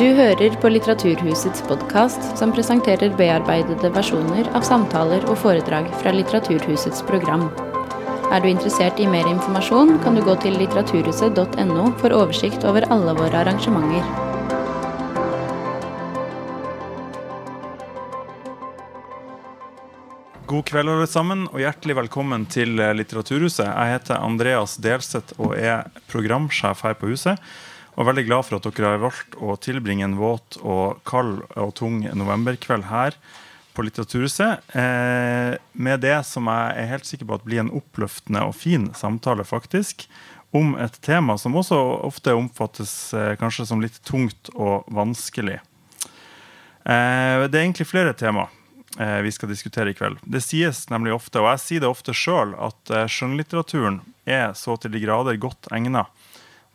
Du hører på Litteraturhusets podkast, som presenterer bearbeidede versjoner av samtaler og foredrag fra Litteraturhusets program. Er du interessert i mer informasjon, kan du gå til litteraturhuset.no for oversikt over alle våre arrangementer. God kveld, alle sammen, og hjertelig velkommen til Litteraturhuset. Jeg heter Andreas Delseth og er programsjef her på huset. Og veldig glad for at dere har valgt å tilbringe en våt og kald og tung novemberkveld her på Litteraturhuset. Eh, med det som jeg er helt sikker på at blir en oppløftende og fin samtale, faktisk. Om et tema som også ofte omfattes eh, kanskje som litt tungt og vanskelig. Eh, det er egentlig flere tema eh, vi skal diskutere i kveld. Det sies nemlig ofte, og jeg sier det ofte sjøl, at eh, skjønnlitteraturen er så til de grader godt egna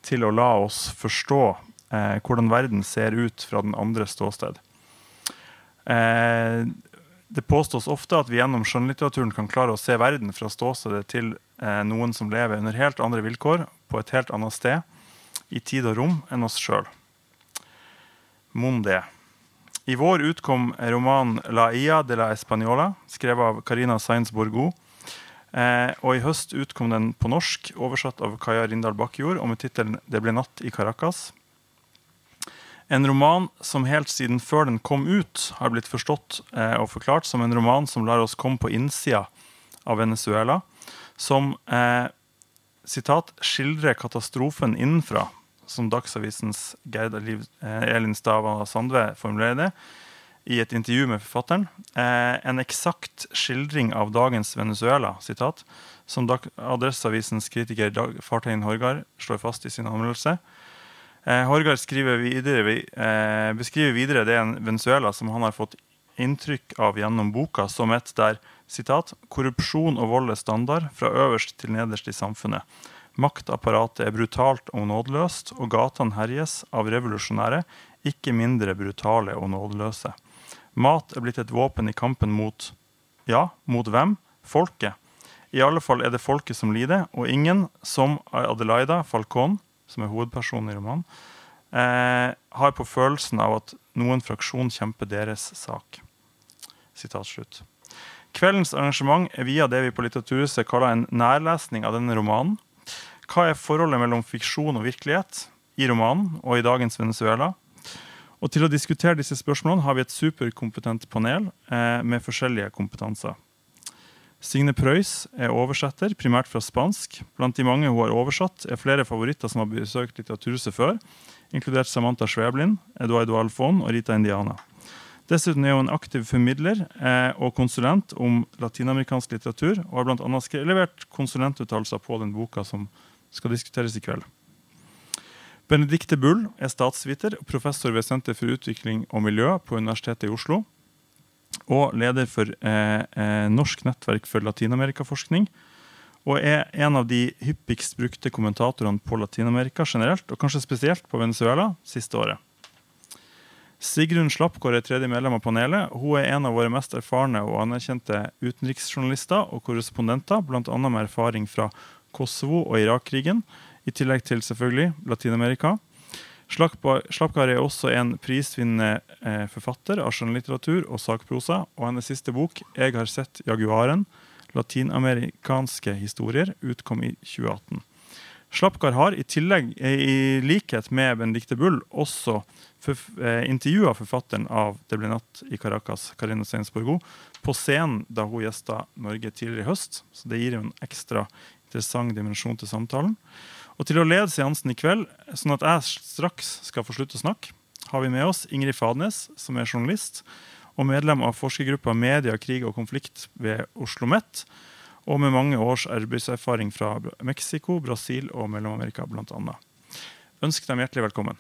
til å la oss forstå eh, hvordan verden ser ut fra den andre ståsted. Eh, det påstås ofte at vi gjennom skjønnlitteraturen kan klare å se verden fra ståstedet til eh, noen som lever under helt andre vilkår, på et helt annet sted, i tid og rom, enn oss sjøl. Mon det. I vår utkom romanen 'La Ia de la Española', skrevet av Carina Sainz Borgo. Eh, og i høst utkom den på norsk, oversatt av Kaja Rindal Bakkjord, og med tittelen 'Det ble natt i Caracas'. En roman som helt siden før den kom ut, har blitt forstått eh, og forklart som en roman som lar oss komme på innsida av Venezuela. Som eh, sitat, skildrer katastrofen innenfra, som Dagsavisens Gerd eh, Elin Stava Sandve formulerer det i et intervju med forfatteren. Eh, en eksakt skildring av dagens Venezuela, sitat, som Adresseavisens kritiker Dag Fartein Horgard slår fast i sin anmeldelse. Eh, Horgard videre, eh, beskriver videre det en Venezuela som han har fått inntrykk av gjennom boka, som et der sitat, korrupsjon og vold er standard, fra øverst til nederst i samfunnet. Maktapparatet er brutalt og nådeløst, og gatene herjes av revolusjonære, ikke mindre brutale og nådeløse. Mat er blitt et våpen i kampen mot ja, mot hvem? Folket. I alle fall er det folket som lider, og ingen, som Adelaida Falcón, som er hovedpersonen i romanen, eh, har på følelsen av at noen fraksjon kjemper deres sak. Sitat slutt. Kveldens arrangement er via det vi på Litteraturhuset kaller en nærlesning av denne romanen. Hva er forholdet mellom fiksjon og virkelighet i romanen og i dagens Venezuela? Og Til å diskutere disse spørsmålene har vi et superkompetent panel eh, med forskjellige kompetanser. Signe Preus er oversetter, primært fra spansk. Blant de mange hun har oversatt, er flere favoritter som har besøkt Litteraturhuset før, inkludert Samantha Schweblin, Eduardo Alfon og Rita Indiana. Dessuten er hun en aktiv formidler eh, og konsulent om latinamerikansk litteratur, og har bl.a. levert konsulentuttalelser på den boka som skal diskuteres i kveld. Benedicte Bull er statsviter og professor ved Senter for utvikling og miljø på Universitetet i Oslo og leder for eh, eh, Norsk nettverk for latinamerikaforskning. Og er en av de hyppigst brukte kommentatorene på Latin-Amerika generelt, og kanskje spesielt på Venezuela, siste året. Sigrun Slappgård er tredje medlem av panelet. Hun er en av våre mest erfarne og anerkjente utenriksjournalister og korrespondenter, bl.a. med erfaring fra Kosovo og Irak-krigen, i tillegg til selvfølgelig Latin-Amerika. Slapkar er også en prisvinnende eh, forfatter av skjønnlitteratur og sakprosa, og hennes siste bok, 'Jeg har sett jaguaren', latinamerikanske historier, utkom i 2018. Slapkar har i tillegg, eh, i likhet med Benedicte Bull, også eh, intervjua forfatteren av 'Det ble natt i Caracas', Carina Steinsborgo, på scenen da hun gjesta Norge tidligere i høst. Så det gir jo en ekstra interessant dimensjon til samtalen. Og til å lede seansen i kveld, sånn at jeg straks skal få slutte å snakke, har vi med oss Ingrid Fadnes, som er journalist og medlem av forskergruppa Media, krig og konflikt ved Oslo OsloMet, og med mange års arbeidserfaring fra Mexico, Brasil og Mellom-Amerika bl.a. Ønsk dem hjertelig velkommen.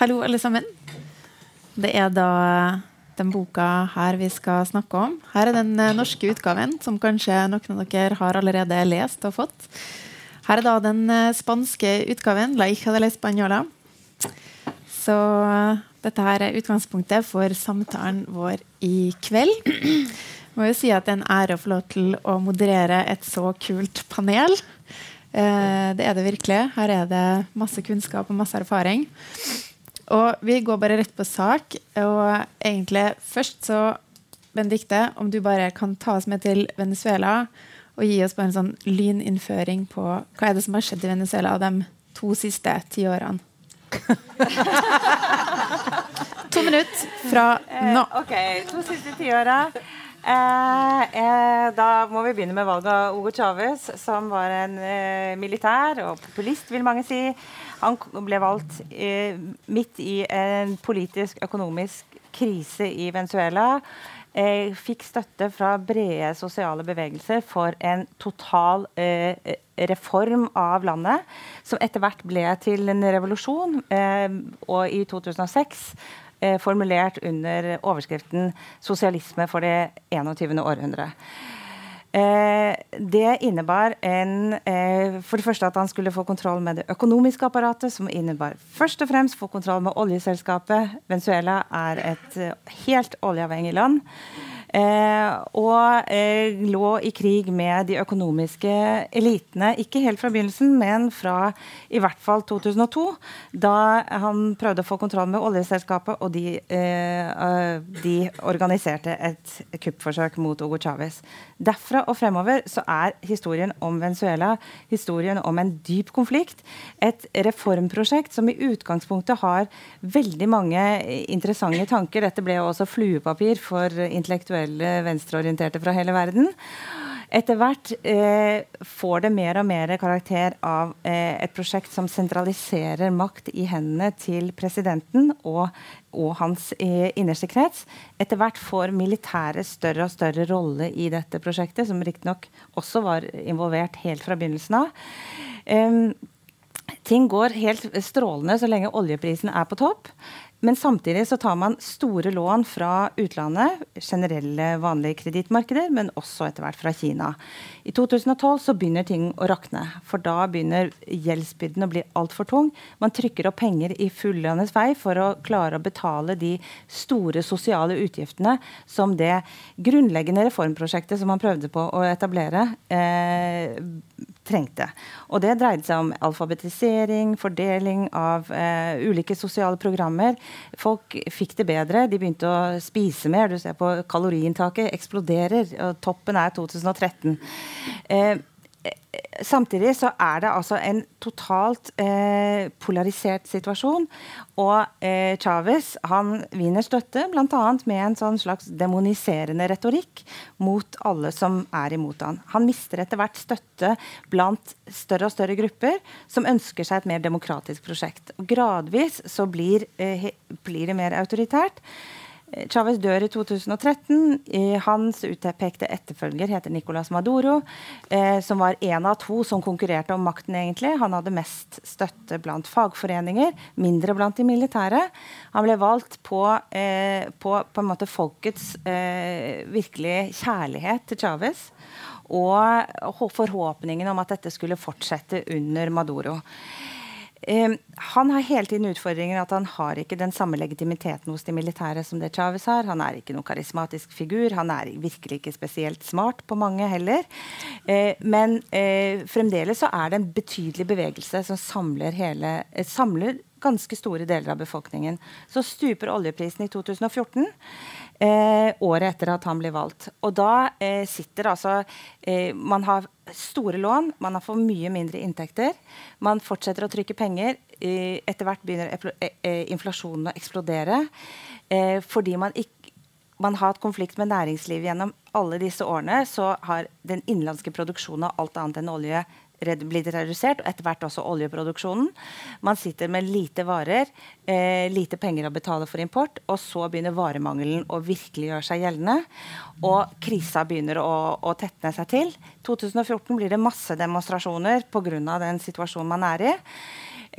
Hallo, alle sammen. Det er da den boka her vi skal snakke om. Her er den eh, norske utgaven, som kanskje noen av dere har allerede lest og fått. Her er da den eh, spanske utgaven, La hija de la española. Så dette her er utgangspunktet for samtalen vår i kveld. Må jo si at det er en ære å få lov til å moderere et så kult panel. Eh, det er det virkelig. Her er det masse kunnskap og masse erfaring. Og vi går bare rett på sak. Og egentlig først så, Benedicte, om du bare kan ta oss med til Venezuela og gi oss bare en sånn lyninnføring på hva er det som har skjedd i Venezuela de to siste ti årene. to minutter fra nå. Eh, ok, to siste tiåra. Eh, eh, da må vi begynne med valget av Hugo Chávez, som var en eh, militær og populist, vil mange si. Han ble valgt eh, midt i en politisk, økonomisk krise i Venezuela eh, fikk støtte fra brede sosiale bevegelser for en total eh, reform av landet, som etter hvert ble til en revolusjon. Eh, og i 2006 eh, formulert under overskriften 'Sosialisme for det 21. århundre'. Eh, det innebar en, eh, for det første at han skulle få kontroll med det økonomiske apparatet, som innebar først og fremst få kontroll med oljeselskapet. Venezuela er et eh, helt oljeavhengig land. Og lå i krig med de økonomiske elitene. Ikke helt fra begynnelsen, men fra i hvert fall 2002, da han prøvde å få kontroll med oljeselskapet, og de, de organiserte et kuppforsøk mot Ogo Chávez. Derfra og fremover så er historien om Venezuela historien om en dyp konflikt. Et reformprosjekt som i utgangspunktet har veldig mange interessante tanker. Dette ble jo også fluepapir for intellektuelle venstreorienterte fra hele verden. Etter hvert eh, får det mer og mer karakter av eh, et prosjekt som sentraliserer makt i hendene til presidenten og, og hans eh, innerste krets. Etter hvert får militæret større og større rolle i dette prosjektet, som riktignok også var involvert helt fra begynnelsen av. Um, ting går helt strålende så lenge oljeprisen er på topp. Men samtidig så tar man store lån fra utlandet, generelle, vanlige kredittmarkeder, men også etter hvert fra Kina. I 2012 så begynner ting å rakne, for da begynner gjeldsbyrden å bli altfor tung. Man trykker opp penger i fullandets vei for å klare å betale de store sosiale utgiftene som det grunnleggende reformprosjektet som man prøvde på å etablere, eh, trengte. Og det dreide seg om alfabetisering, fordeling av eh, ulike sosiale programmer. Folk fikk det bedre, de begynte å spise mer. Du ser på kaloriinntaket eksploderer, og toppen er 2013. Eh, samtidig så er det altså en totalt eh, polarisert situasjon. Og eh, Chávez vinner støtte bl.a. med en sånn slags demoniserende retorikk mot alle som er imot han. Han mister etter hvert støtte blant større og større grupper som ønsker seg et mer demokratisk prosjekt. Gradvis så blir, eh, blir det mer autoritært. Chávez dør i 2013. Hans utpekte etterfølger heter Nicolas Maduro, eh, som var én av to som konkurrerte om makten. egentlig. Han hadde mest støtte blant fagforeninger, mindre blant de militære. Han ble valgt på, eh, på, på en måte folkets eh, virkelig kjærlighet til Chávez. Og forhåpningen om at dette skulle fortsette under Maduro. Han har hele tiden utfordringer at han har ikke den samme legitimiteten hos de militære som det Chávez har. Han er ikke noen karismatisk figur. Han er virkelig ikke spesielt smart på mange heller. Uh, men uh, fremdeles så er det en betydelig bevegelse som samler, hele, uh, samler ganske store deler av befolkningen. Så stuper oljeprisen i 2014 eh, året etter at han ble valgt. Og da eh, sitter altså eh, Man har store lån, man har for mye mindre inntekter. Man fortsetter å trykke penger. etter hvert begynner eh, eh, inflasjonen å eksplodere. Eh, fordi man man har hatt konflikt med næringslivet gjennom alle disse årene, så har den innenlandske produksjonen av alt annet enn olje blitt redusert, og etter hvert også oljeproduksjonen. Man sitter med lite varer, eh, lite penger å betale for import, og så begynner varemangelen å virkelig gjøre seg gjeldende. Og krisa begynner å, å tetne seg til. 2014 blir det masse demonstrasjoner pga. den situasjonen man er i.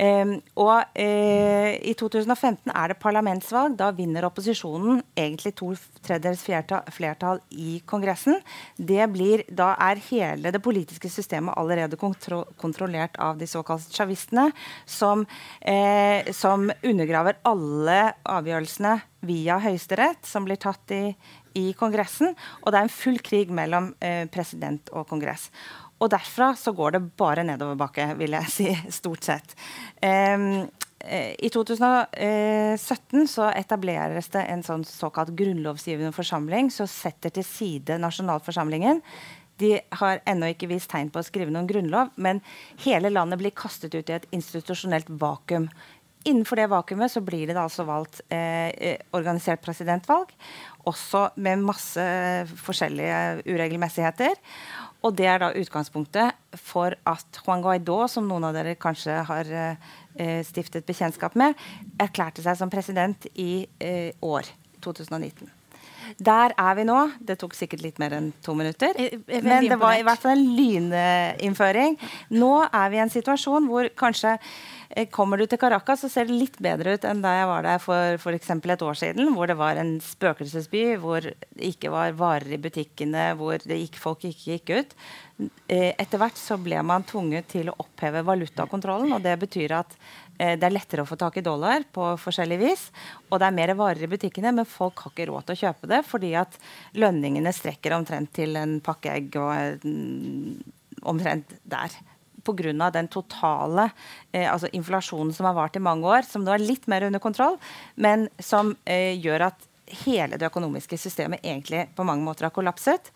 Og uh, i 2015 er det parlamentsvalg. Da vinner opposisjonen egentlig to tredjedels flertall i Kongressen. Det blir, da er hele det politiske systemet allerede kontro kontrollert av de såkalte sjavistene, som, eh, som undergraver alle avgjørelsene via Høyesterett, som blir tatt i, i Kongressen. Og det er en full krig mellom eh, president og kongress. Og derfra så går det bare nedoverbakke, vil jeg si, stort sett. Um, i 2017 så etableres det en sånn såkalt grunnlovsgivende forsamling som setter til side nasjonalforsamlingen. De har ennå ikke vist tegn på å skrive noen grunnlov, men hele landet blir kastet ut i et institusjonelt vakuum. Innenfor det vakuumet så blir det altså valgt eh, eh, organisert presidentvalg. Også med masse forskjellige uregelmessigheter. Og det er da utgangspunktet for at Juan Guaidó, som noen av dere kanskje har eh, stiftet bekjentskap med, erklærte seg som president i eh, år 2019. Der er vi nå. Det tok sikkert litt mer enn to minutter. Men det var i hvert fall en lyninnføring. Nå er vi i en situasjon hvor kanskje eh, Kommer du til Caracas, så ser det litt bedre ut enn da jeg var der for for et år siden. Hvor det var en spøkelsesby, hvor det ikke var varer i butikkene, hvor gikk, folk ikke gikk ut. Eh, etter hvert så ble man tvunget til å oppheve valutakontrollen. og Det betyr at det er lettere å få tak i dollar på forskjellig vis. Og det er mer varer i butikkene, men folk har ikke råd til å kjøpe det fordi at lønningene strekker omtrent til en pakke egg og omtrent der. Pga. den totale eh, altså inflasjonen som har vart i mange år, som nå er litt mer under kontroll, men som eh, gjør at hele det økonomiske systemet egentlig på mange måter har kollapset.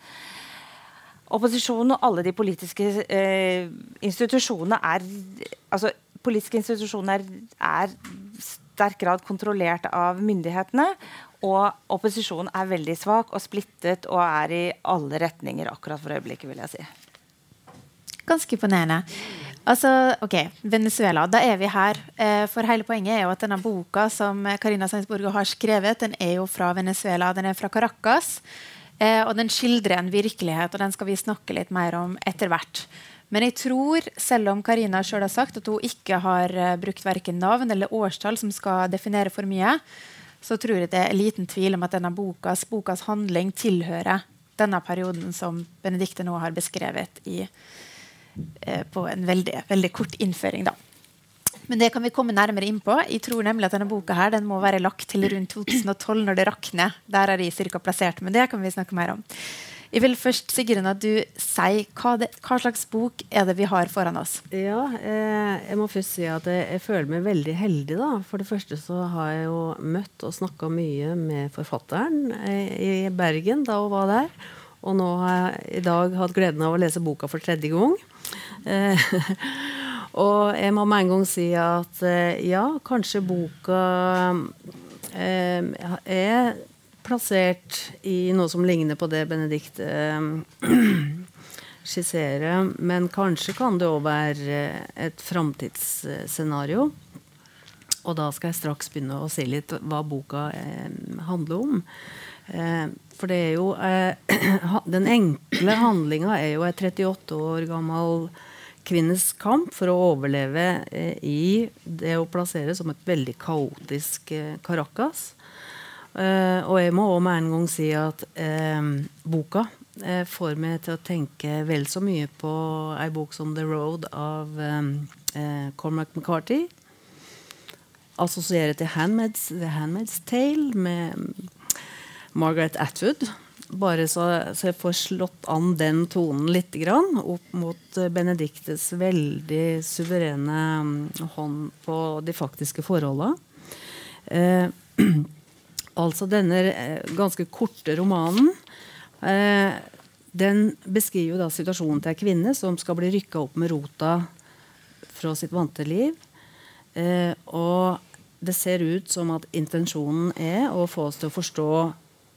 Opposisjonen og alle de politiske eh, institusjonene er altså politiske institusjoner er sterk grad kontrollert av myndighetene. Og opposisjonen er veldig svak og splittet og er i alle retninger akkurat for øyeblikket, vil jeg si. Ganske imponerende. Altså, ok, Venezuela, da er vi her. Eh, for hele poenget er jo at denne boka som Karina Sandsborg har skrevet, den er jo fra Venezuela. Den er fra Caracas. Eh, og den skildrer en virkelighet, og den skal vi snakke litt mer om etter hvert. Men jeg tror, selv om Karina sjøl har sagt at hun ikke har uh, brukt verken navn eller årstall som skal definere for mye, så tror jeg det er liten tvil om at denne bokas, bokas handling tilhører denne perioden som Benedicte nå har beskrevet i, eh, på en veldig, veldig, kort innføring. da. Men det kan vi komme nærmere inn på. Jeg tror nemlig at denne boka her, den må være lagt til rundt 2012, når det rakner. Der er de cirka plassert, men det kan vi snakke mer om. Jeg vil først Sigrun, at du sier hva, det, hva, slags bok er det vi har foran oss? Ja, eh, Jeg må først si at jeg, jeg, føler meg veldig heldig. da. For det første så har jeg jo møtt og snakka mye med forfatteren eh, i Bergen da hun var der. Og nå har jeg i dag hatt gleden av å lese boka for tredje gang. Eh, og jeg må med en gang si at eh, ja, kanskje boka eh, er plassert i noe som ligner på det Benedicte eh, skisserer. Men kanskje kan det òg være et framtidsscenario. Og da skal jeg straks begynne å si litt hva boka eh, handler om. Eh, for det er jo eh, Den enkle handlinga er jo ei 38 år gammel kvinnes kamp for å overleve eh, i det å plassere som et veldig kaotisk eh, Caracas. Uh, og jeg må òg med en gang si at uh, boka uh, får meg til å tenke vel så mye på ei bok som 'The Road' av Cormac McCarthy. Assosierer til Handmaid's, 'The Handmaid's Tale' med Margaret Atwood. Bare så, så, jeg får slått an den tonen litt grann, opp mot Benedictes veldig suverene um, hånd på de faktiske forholda. Altså denne eh, ganske korte romanen eh, den beskriver jo da situasjonen til ei kvinne som skal bli rykka opp med rota fra sitt vante liv. Eh, og det ser ut som at intensjonen er å få oss til å forstå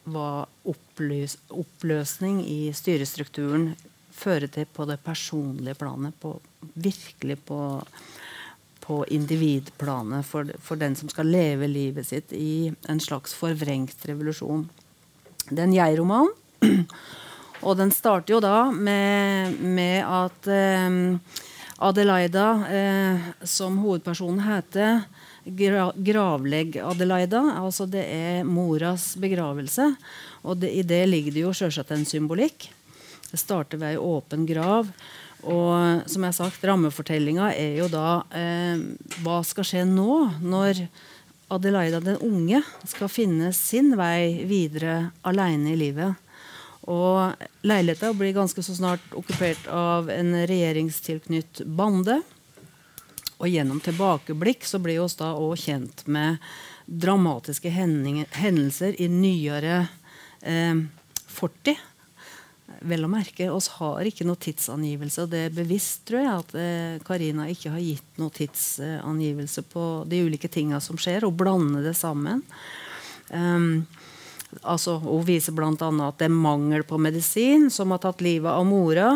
hva oppløs, oppløsning i styrestrukturen fører til på det personlige planet. På, virkelig på på individplanet for, for, den som skal leve livet sitt i en slags forvrengt revolusjon. Det er en jeg-roman. Og den starter jo da med, med at, eh, Adelaida, eh, som hovedpersonen heter, gra gravlegg Adelaida. Altså det er moras begravelse. Og det, i det ligger det jo selvsagt en symbolikk. Det starter ved ei åpen grav. Og som jeg har sagt, rammefortellinga er jo da eh, Hva skal skje nå, når Adelaida den unge skal finne sin vei videre alene i livet? Og leiligheta blir ganske så snart okkupert av en regjeringstilknytt bande. Og gjennom tilbakeblikk så blir vi da òg kjent med dramatiske hendelser i nyere eh, fortid. Vel å merke, oss har ikke noe tidsangivelse. Og det er bevisst, tror jeg, at eh, Karina ikke har gitt noe tidsangivelse på de ulike tinga som skjer, og blande det sammen. Um, altså, hun viser bl.a. at det er mangel på medisin som har tatt livet av mora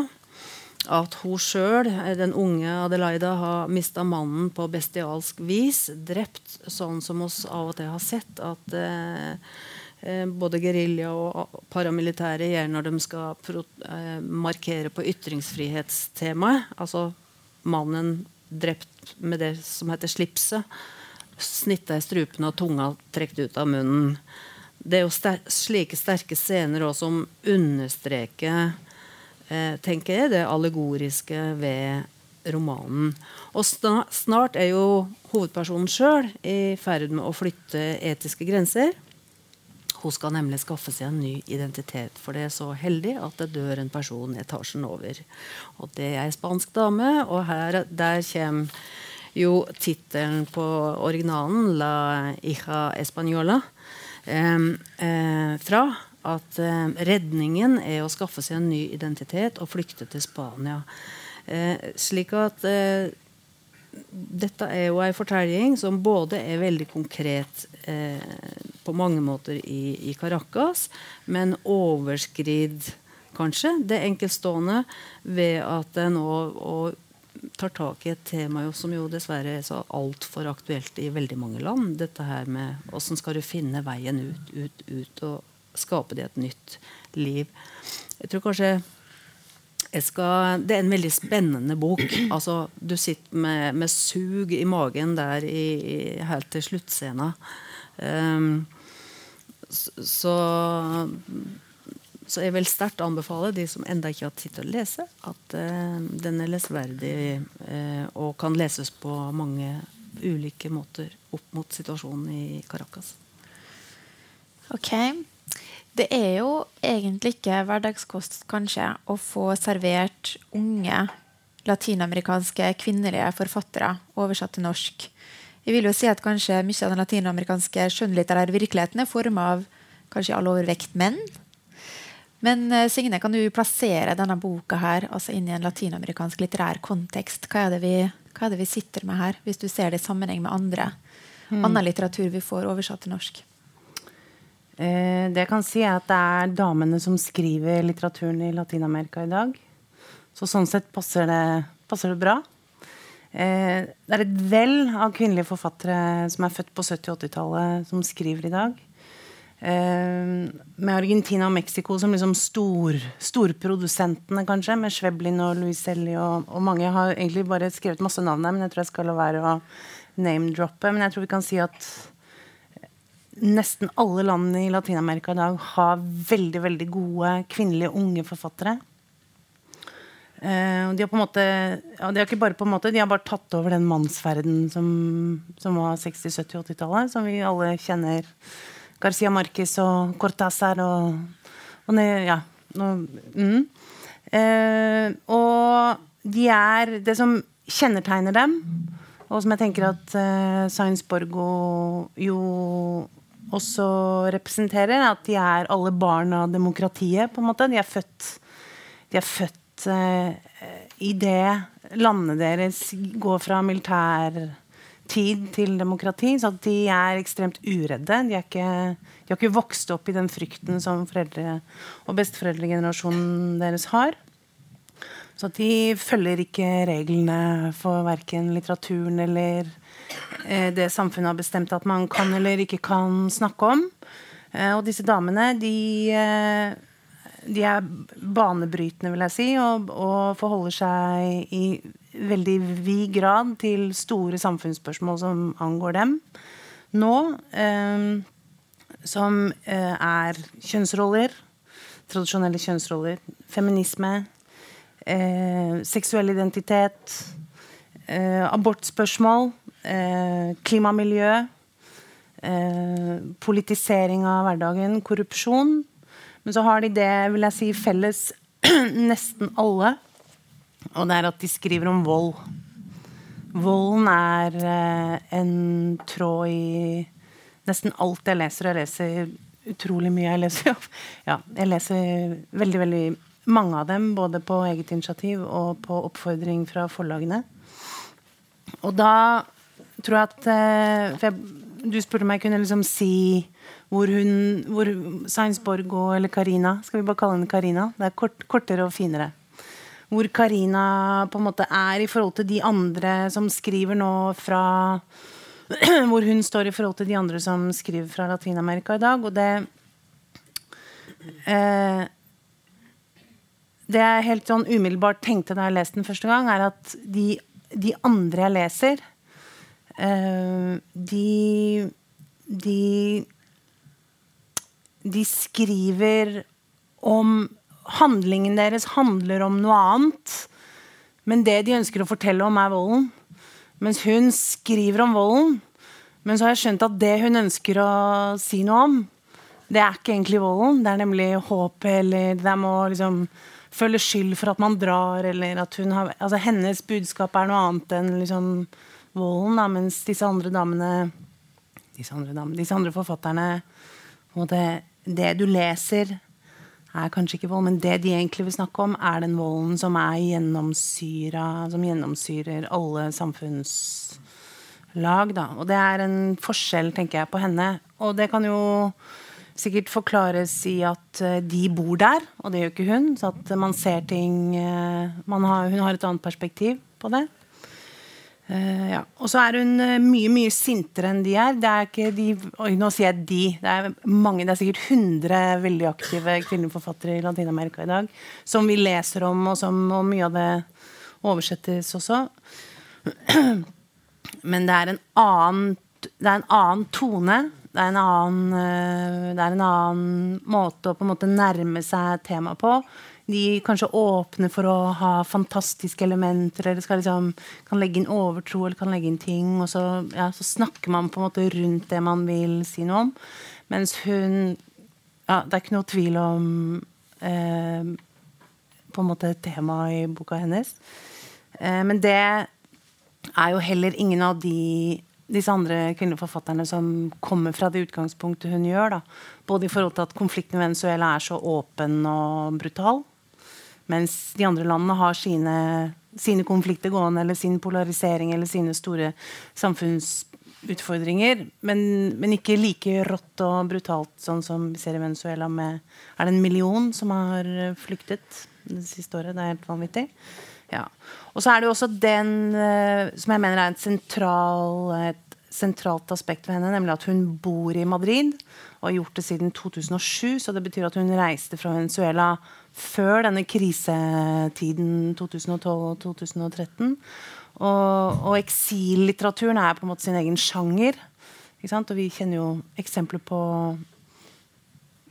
at hun sjøl, den unge Adelaida, har mista mannen på bestialsk vis. Drept sånn som oss av og til har sett at eh, eh både gerilja og paramilitære gjør når de skal eh, markere på ytringsfrihetstemaet. Altså mannen drept med det som heter slipset. Snitta i strupen og tunga trukket ut av munnen. Det er jo ster slike sterke scener også som understreker eh, tenker jeg, det allegoriske ved romanen. Og snart er jo hovedpersonen sjøl i ferd med å flytte etiske grenser. Hun skal nemlig skaffe seg en ny identitet, for det er så heldig at det dør en person etasjen over. Og det er ei spansk dame, og her, der kommer jo tittelen på originalen, 'La hija española', eh, eh, fra at eh, redningen er å skaffe seg en ny identitet og flykte til Spania. Eh, slik at eh, dette er jo en fortelling som både er veldig konkret på mange måter i, i Caracas, men overskrider kanskje det enkeltstående ved at en òg tar tak i et tema som jo dessverre er så altfor aktuelt i veldig mange land. Dette her med åssen skal du finne veien ut, ut, ut. og skape det et nytt liv. Jeg tror kanskje jeg skal, Det er en veldig spennende bok. Altså, du sitter med, med sug i magen der i, i, helt til sluttscena. Um, så, så jeg vil sterkt anbefale de som enda ikke har tid til å lese, at uh, den er lesverdig uh, og kan leses på mange ulike måter opp mot situasjonen i Caracas. Ok. Det er jo egentlig ikke hverdagskost kanskje å få servert unge latinamerikanske kvinnelige forfattere oversatt til norsk. Jeg vil jo si at kanskje Mye av den latinamerikanske skjønnlitterære virkeligheten er forma av kanskje all overvekt menn. Men eh, Signe, kan du plassere denne boka her altså inn i en latinamerikansk litterær kontekst? Hva er, vi, hva er, det vi, sitter med her, hvis du ser det i sammenheng med andre, mm. annen litteratur vi får oversatt til norsk? Eh, det jeg kan si, er at det er damene som skriver litteraturen i Latin-Amerika i dag. Så sånn sett passer det, passer det bra. Eh, det er et vell av kvinnelige forfattere som er født på 70- og 80-tallet, som skriver i dag. Eh, med Argentina og Mexico som liksom stor, storprodusentene, kanskje. Med Schweblin og Luiselli og, og mange. Jeg har egentlig bare skrevet masse navn her, men jeg tror jeg skal la være å name-droppe. Men jeg tror vi kan si at nesten alle land i Latin-Amerika i dag har veldig veldig gode kvinnelige unge forfattere. Uh, de har på en måte ja, de har ikke bare på en måte, de har bare tatt over den mannsferden som, som var 60-, 70-, 80-tallet, som vi alle kjenner. Garcia Marquez og Cortázar og, og ne, ja, og, mm. uh, og de er Det som kjennetegner dem, og som jeg tenker at uh, Science Borgo jo også representerer. At de er alle barn av demokratiet, på en måte. De er født, de er født uh, i det landet deres går fra militær tid til demokrati. Så de er ekstremt uredde. De, er ikke, de har ikke vokst opp i den frykten som foreldre- og besteforeldregenerasjonen deres har. Så de følger ikke reglene for verken litteraturen eller Eh, det samfunnet har bestemt at man kan eller ikke kan snakke om. Eh, og disse damene, de, eh, de er banebrytende, vil jeg si, og, og forholder seg i veldig vid grad til store samfunnsspørsmål som angår dem nå. Eh, som eh, er kjønnsroller, tradisjonelle kjønnsroller, feminisme, eh, seksuell identitet, eh, abortspørsmål, eh, klimamiljø, politisering av hverdagen, korrupsjon. Men så har de det vil jeg si, felles nesten alle. Og det er at de skriver om vold. Volden er eh, en tråd i nesten alt jeg leser. Jeg leser utrolig mye. Jeg leser, ja, jeg leser veldig, veldig mange av dem, både på eget initiativ og på oppfordring fra forlagene. Og da tror jeg at eh, For jeg, du spurte om jeg kunne liksom si hvor hun hvor Sainsborg og eller Karina Skal vi bare kalle henne Karina? Det er kort, kortere og finere. Hvor Karina på en måte er i forhold til de andre som skriver nå fra Hvor hun står i forhold til de andre som skriver fra Latin-Amerika i dag. Og det eh, Det jeg helt sånn umiddelbart tenkte da jeg leste den første gang, er at de, de andre jeg leser, eh, de de de skriver om Handlingen deres handler om noe annet. Men det de ønsker å fortelle om, er volden. Mens hun skriver om volden. Men så har jeg skjønt at det hun ønsker å si noe om, det er ikke egentlig volden. Det er nemlig håpet, eller det må liksom føle skyld for at man drar, eller at hun har Altså hennes budskap er noe annet enn liksom volden, da, mens disse andre damene Disse andre, damene, disse andre forfatterne på en måte det du leser, er kanskje ikke vold, men det de egentlig vil snakke om, er den volden som er gjennomsyra, som gjennomsyrer alle samfunnslag. Da. Og det er en forskjell, tenker jeg, på henne. Og det kan jo sikkert forklares i at eh, de bor der, og det gjør ikke hun. Så at man ser ting eh, har, Hun har et annet perspektiv på det. Uh, ja. Og så er hun uh, mye mye sintere enn de er. Det er ikke de, oi, nå sier jeg de. Det er mange, det er sikkert 100 veldig aktive kvinnelige forfattere i Latin-Amerika i dag som vi leser om, og, som, og mye av det oversettes også. Men det er en annen, det er en annen tone. Det er en annen, uh, det er en annen måte å på en måte nærme seg temaet på de kanskje åpner for å ha fantastiske elementer, eller skal liksom, kan legge inn overtro eller kan legge inn ting. Og så, ja, så, snakker man på en måte rundt det man vil si noe om. Mens hun ja, Det er ikke noe tvil om eh, på en måte temaet i boka hennes. Eh, men det er jo heller ingen av de disse andre kvinnelige forfatterne som kommer fra det utgangspunktet hun gjør. Da. Både i forhold til at konflikten i Venezuela er så åpen og brutal, mens de andre landene har sine, sine konflikter gående, eller sin polarisering eller sine store samfunnsutfordringer. Men, men, ikke like rått og brutalt sånn som vi ser i Venezuela. Med, er det en million som har flyktet det siste året? Det er helt vanvittig. Ja. Og så er det jo også den uh, som jeg mener er et, sentral, et sentralt aspekt ved henne, nemlig at hun bor i Madrid og har gjort det siden 2007. Så det betyr at hun reiste fra Venezuela før denne krisetiden 2012-2013. Og, og eksillitteraturen er på en måte sin egen sjanger. Og vi kjenner jo eksempler på,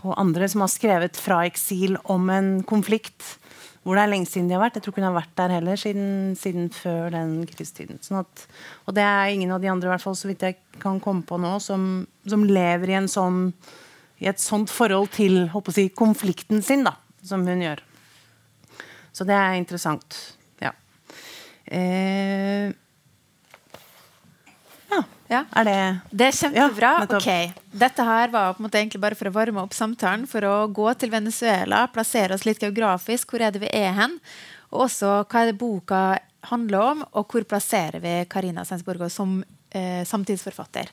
på andre som har skrevet fra eksil om en konflikt hvor det er lenge siden de har vært. Jeg tror ikke hun har vært der heller siden, siden før den krigstiden. Sånn at, og det er ingen av de andre, i hvert fall, så vidt jeg kan komme på nå, som, som lever i, en sånn, i et sånt forhold til si, konflikten sin. da som hun gjør. Så det er interessant. Ja. Eh. Ja. Er det Det er kjempebra. Ja, ok. Dette her var på en måte egentlig bare for å varme opp samtalen. For å gå til Venezuela, plassere oss litt geografisk. Hvor er det vi er hen? Og også hva er det boka handler om, og hvor plasserer vi Karina Sensborgo som eh, samtidsforfatter.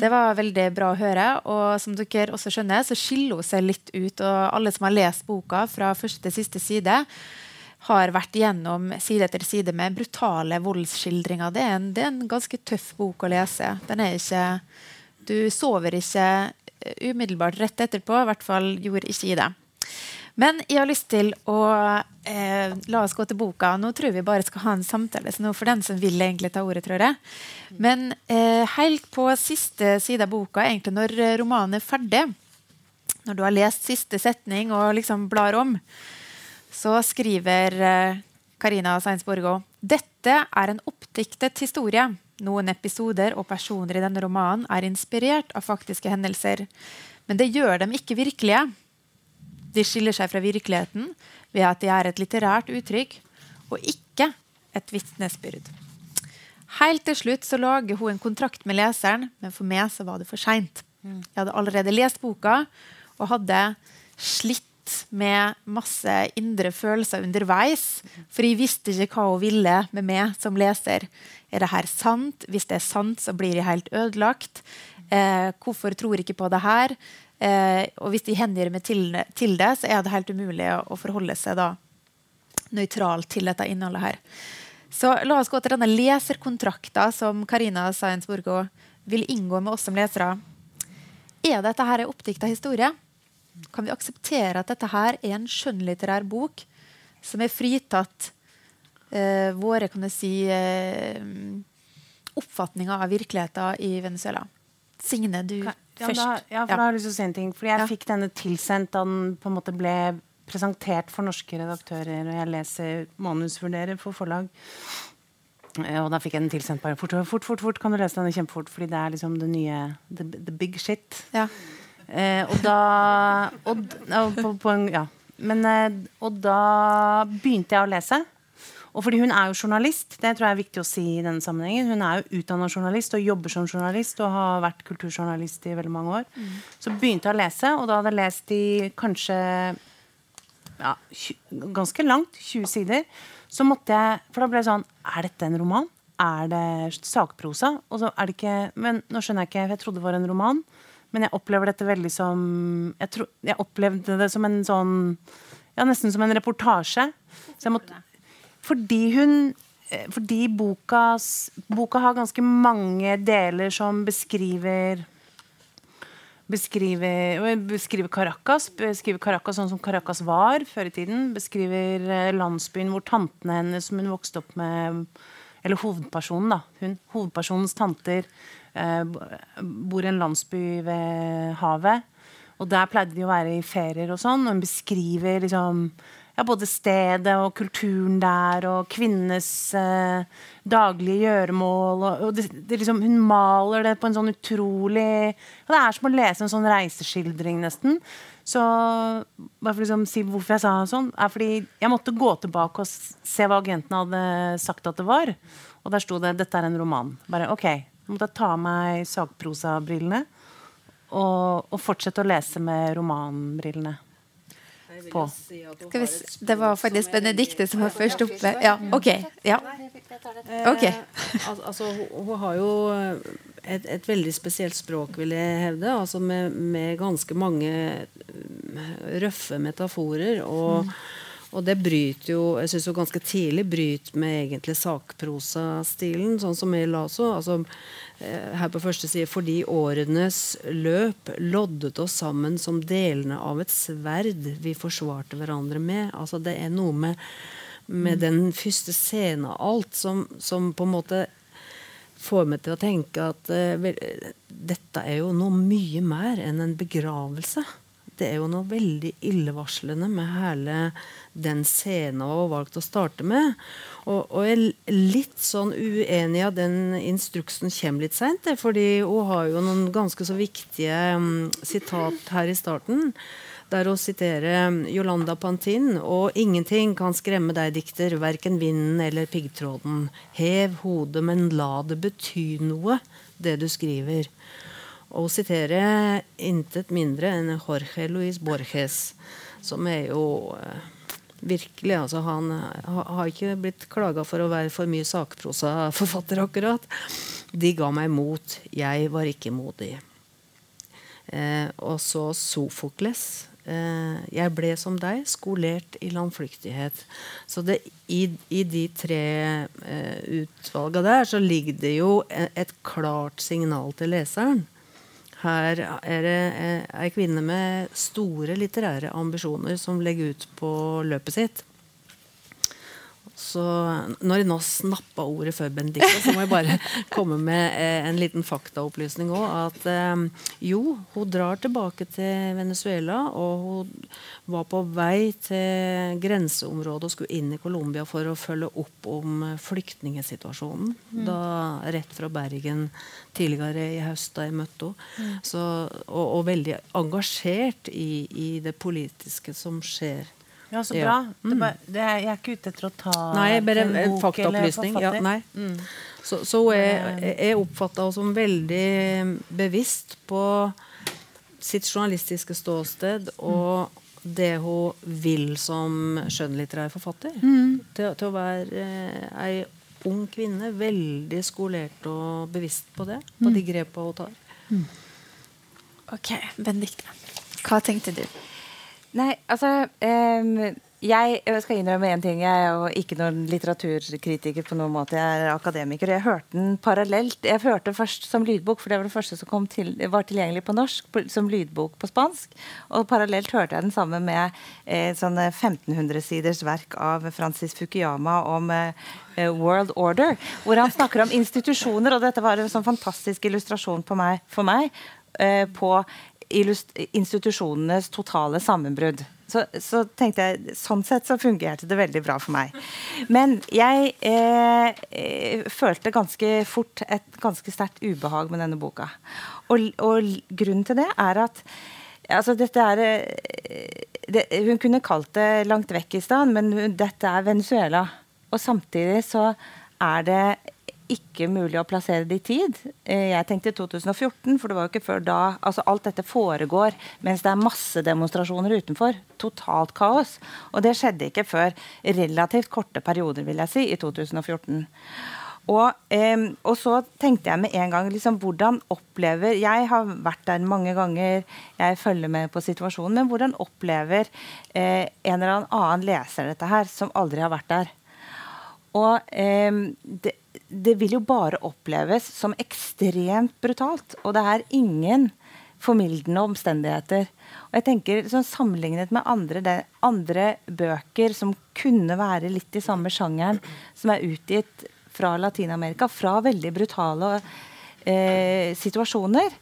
Det var veldig bra å høre. Og som dere også skjønner, så skiller hun seg litt ut. Og alle som har lest boka fra første til siste side, har vært gjennom side etter side med brutale voldsskildringer. Det er en, det er en ganske tøff bok å lese. Den er ikke Du sover ikke umiddelbart rett etterpå. I hvert fall gjorde ikke i det. Men jeg har lyst til å eh, la oss gå til boka. Nå tror vi bare skal ha en samtale så nå for den som vil egentlig ta ordet. tror jeg. Men eh, helt på siste side av boka, egentlig når romanen er ferdig, når du har lest siste setning og liksom blar om, så skriver eh, Karina Seins Borgå dette er en oppdiktet historie. Noen episoder og personer i denne romanen er inspirert av faktiske hendelser. Men det gjør dem ikke virkelige. De skiller seg fra virkeligheten ved at de er et litterært uttrykk og ikke et vitnesbyrd. Helt til slutt så lager hun en kontrakt med leseren, men for meg så var det for seint. Jeg hadde allerede lest boka og hadde slitt med masse indre følelser underveis. For jeg visste ikke hva hun ville med meg som leser. Er det her sant? Hvis det er sant, så blir jeg helt ødelagt. Eh, hvorfor tror jeg ikke på det her? Eh, og hvis de hengir meg til, til, det, så er det helt umulig å, å forholde seg da nøytralt til dette innholdet her. Så la oss gå til denne leserkontrakta som Karina Science-Borgo vil inngå med oss som lesere. Er dette her en oppdikta historie? Kan vi akseptere at dette her er en skjønnlitterær bok som er fritatt eh, våre kan jeg si, eh, oppfatninger av virkeligheten i Venezuela? Signe, du ja, først. Da, ja, for da har jeg lyst til å si en ting. Fordi jeg Ja. fikk denne tilsendt da den på en måte ble presentert for norske redaktører, og jeg leser manusvurderer for forlag. Eh, Og da fikk jeg den tilsendt bare fort, fort, fort, fort, kan du lese den kjempefort, fordi det er liksom det nye the, the big shit. Ja. Eh, og da og, og, på, på en, ja. Men, eh, Og da begynte jeg å lese. Og fordi hun er jo journalist, det tror jeg er viktig å si i denne sammenhengen. Hun er jo utdanna journalist og jobber som journalist og har vært kulturjournalist i veldig mange år. Så begynte jeg å lese, og da hadde jeg lest i kanskje ja, ganske langt, 20 sider. Så måtte jeg For da ble det sånn Er dette en roman? Er det sakprosa? Og så er det ikke Men nå skjønner jeg ikke, for jeg trodde det var en roman. Men jeg opplever dette veldig som Jeg, tro, jeg opplevde det som en sånn Ja, nesten som en reportasje. Så jeg måtte Fordi hun eh, Fordi bokas, boka har ganske mange deler som beskriver Beskriver, beskriver Caracas, beskriver Caracas sånn som Caracas var før i tiden. Beskriver eh, landsbyen hvor tantene hennes som hun vokste opp med Eller hovedpersonen, da. Hun, hovedpersonens tanter bor i en landsby ved havet. Og der pleide de å være i ferier og sånn. Og hun beskriver liksom ja, både stedet og kulturen der, og kvinnenes eh, daglige gjøremål. Og, og det, det liksom, hun maler det på en sånn utrolig og Det er som å lese en sånn reiseskildring, nesten. Så bare for å liksom, si hvorfor jeg sa sånn, er fordi jeg måtte gå tilbake og se hva agentene hadde sagt at det var. Og der sto det 'Dette er en roman'. Bare OK. Så måtte jeg ta av meg sakprosabrillene og, og fortsette å lese med romanbrillene på. Skal vi, se. det var faktisk Benedicte som var først oppe. Ja, OK. Ja. Ok. Eh, altså, hun, har jo et, et veldig spesielt språk, vil jeg hevde. Altså med, med ganske mange mm, røffe metaforer. Og, og det bryter jo jeg synes jo ganske tidlig bryter med egentlig sakprosastilen, sånn som i Laso. Altså, eh, her på første side fordi årenes løp loddet oss sammen som delene av et sverd vi forsvarte hverandre med. Altså, det er noe med med den første scenen av alt, som, som på en måte får meg til å tenke at uh, dette er jo noe mye mer enn en begravelse. Det er jo noe veldig illevarslende med hele den scenen hun har valgt å starte med. Og, og jeg er litt sånn uenig av den instruksen kommer litt seint, fordi hun har jo noen ganske så viktige um, sitat her i starten der å sitere Jolanda Pantin og 'Ingenting kan skremme deg, dikter, verken vinden eller piggtråden'. Hev hodet, men la det bety noe, det du skriver. Og sitere intet mindre enn Jorge Luis Borges, som er jo eh, virkelig altså Han har ikke blitt klaga for å være for mye sakprosaforfatter, akkurat. De ga meg mot, jeg var ikke modig. Eh, og så Sofokles. Eh, jeg ble som deg, skolert i landflyktighet. Så det, i, i de tre eh, utvalga der så ligger det jo et, et klart signal til leseren. Her er det eh, ei kvinne med store litterære ambisjoner som legger ut på løpet sitt. Så når jeg nå snappa ordet før Benedicte, så må jeg bare komme med eh, en liten faktaopplysning òg. At eh, jo, hun drar tilbake til Venezuela, og hun var på vei til grenseområdet og skulle inn i Colombia for å følge opp om flyktningsituasjonen. Mm. Da rett fra Bergen tidligere i høst, da jeg møtte henne. Mm. Og, og, veldig engasjert i, i det politiske som skjer ja, så bra. Ja. Mm. Det det er, jeg er ikke ute etter å ta nei, bare en bok faktaopplysning. Ja, nei. Mm. Så, så jeg, jeg oppfatta henne som veldig bevisst på sitt journalistiske ståsted og det hun vil som skjønnlitterær forfatter. Mm. Til, til, å være eh, ei ung kvinne. Veldig skolert og bevisst på det. På de mm. grepa hun tar. Mm. Ok, Benedicte. Hva tenkte du? Nei, altså um, jeg skal innrømme én ting. Jeg er jo ikke noen litteraturkritiker på noen måte. Jeg er akademiker. Jeg hørte den parallelt. Jeg hørte først som lydbok, for det var det første som til, var tilgjengelig på norsk, som lydbok på spansk. Og parallelt hørte jeg den sammen med eh, sånne 1500-siders verk av Francis Fukuyama om eh, World Order, hvor han snakker om institusjoner, og dette var en sånn fantastisk illustrasjon meg, for meg eh, på institusjonenes totale sammenbrudd. Så, så, tenkte jeg, Sånn sett så fungerte det veldig bra for meg. Men jeg eh, eh, følte ganske fort et ganske sterkt ubehag med denne boka. Og, og grunnen til det er at altså dette er eh, det, Hun kunne kalt det langt vekk i stand, men dette er Venezuela. Og samtidig så er det ikke mulig å plassere det i tid. Eh, jeg tenkte 2014, for det var jo ikke før da altså Alt dette foregår mens det er masse demonstrasjoner utenfor. Totalt kaos. Og det skjedde ikke før relativt korte perioder, vil jeg si, i 2014. Og, eh, og, så tenkte jeg med en gang liksom, hvordan opplever Jeg har vært der mange ganger, jeg følger med på situasjonen. Men hvordan opplever eh, en eller annen leser dette her, som aldri har vært der? Og eh, det, det, vil jo bare oppleves som ekstremt brutalt. Og det er ingen formildende omstendigheter. Og jeg tenker sånn Sammenlignet med andre, det, andre bøker som kunne være litt i samme sjangeren, som er utgitt fra Latin-Amerika, fra veldig brutale eh, situasjoner,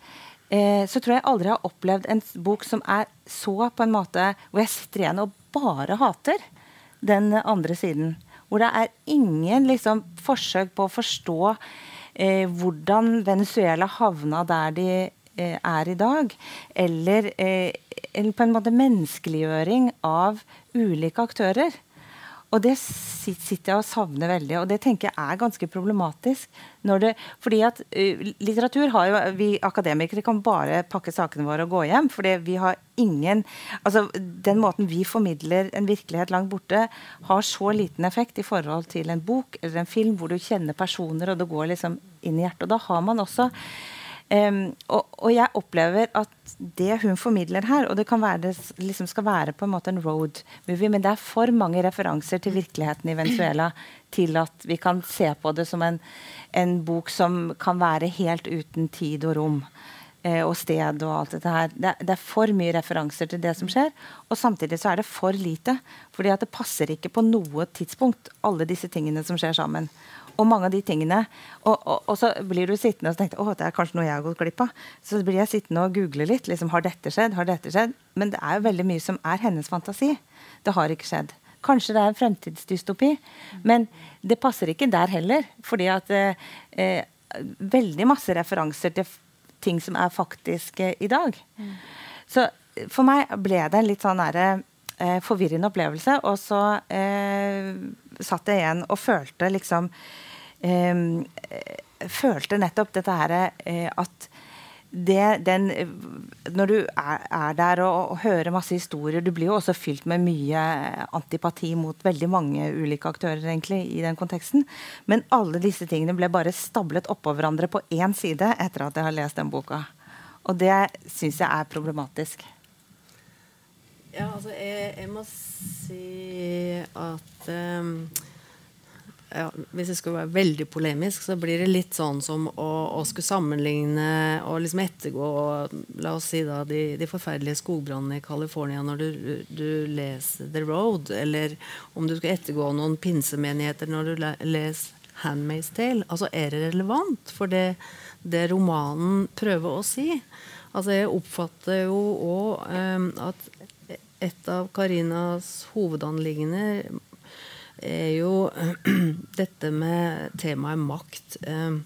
eh, så tror jeg aldri jeg har opplevd en bok som er så på en måte hvor jeg sitter igjen og bare hater den andre siden. Hvor det er ingen liksom, forsøk på å forstå eh, hvordan Venezuela havna der de eh, er i dag. Eller, eh, eller, på en måte menneskeliggjøring av ulike aktører. Og det sitter jeg og savner veldig, og det tenker jeg er ganske problematisk. Det, fordi at uh, litteratur har jo Vi akademikere kan bare pakke sakene våre og gå hjem. fordi vi har ingen altså Den måten vi formidler en virkelighet langt borte, har så liten effekt i forhold til en bok eller en film hvor du kjenner personer, og det går liksom inn i hjertet. Og da har man også Um, og, og, jeg opplever at det hun formidler her, og det kan være det liksom skal være på en måte en road movie, men det er for mange referanser til virkeligheten i Venezuela til at vi kan se på det som en, en bok som kan være helt uten tid og rom. Eh, og sted og alt dette her. Det, det, er for mye referanser til det som skjer. Og samtidig så er det for lite. fordi at det passer ikke på noe tidspunkt, alle disse tingene som skjer sammen og mange av de tingene. Og, og, og så blir du sittende og tenke at det er kanskje noe jeg har gått glipp av. Så blir jeg sittende og google litt. liksom, Har dette skjedd? Har dette skjedd? Men det er jo veldig mye som er hennes fantasi. Det har ikke skjedd. Kanskje det er en fremtidsdystopi, men det passer ikke der heller. Fordi at eh, eh veldig masse referanser til ting som er faktiske i dag. Mm. Så for meg ble det en litt sånn nære eh, forvirrende opplevelse. Og så eh, satt jeg igjen og følte liksom følte nettopp dette her eh, at det, den, når du er, er der og, og, hører masse historier Du blir jo også fylt med mye antipati mot veldig mange ulike aktører egentlig i den konteksten. Men alle disse tingene ble bare stablet oppå hverandre på én side etter at jeg har lest den boka. Og det syns jeg er problematisk. Ja, altså jeg, jeg må si at um ja, Hvis jeg skulle være veldig polemisk, så blir det litt sånn som å, å skulle sammenligne og liksom ettergå la oss si da, de, de forferdelige skogbrannene i California når du, du, leser The Road, eller om du skulle ettergå noen pinsemenigheter når du leser Handmaid's Tale. Altså, er det relevant for det, det romanen prøver å si? Altså, jeg oppfatter jo òg um, at et av Karinas hovedanliggender er jo dette med temaet makt. Eh,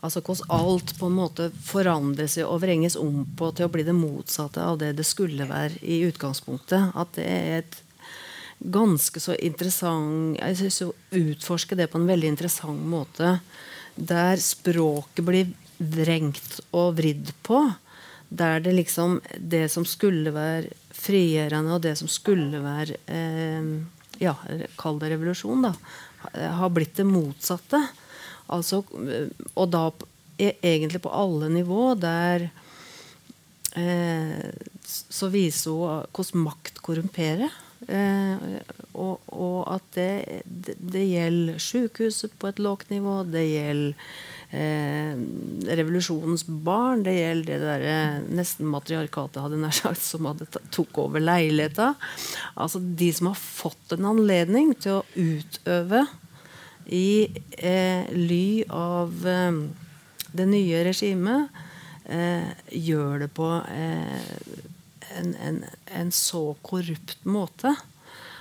altså hvordan alt på en måte forandres og vrenges om på til å bli det motsatte av det det skulle være i utgangspunktet. At det er et ganske så interessant Jeg syns å utforske det på en veldig interessant måte. Der språket blir vrengt og vridd på. Der det liksom Det som skulle være frigjørende, og det som skulle være eh, ja, Kall det revolusjon, da. Har blitt det motsatte. Altså, og da e, egentlig på alle nivå, der eh, så viser hun hvordan makt korrumperer. Eh, og, og, at det, det, det gjelder sykehuset på et lågt nivå, det gjelder eh, revolusjonens barn. Det gjelder det der, eh, nesten matriarkatet hadde nær sagt, som hadde tok over leiligheta. Altså de som har fått en anledning til å utøve i eh, ly av eh, det nye regimet, eh, gjør det på en, en, en så korrupt måte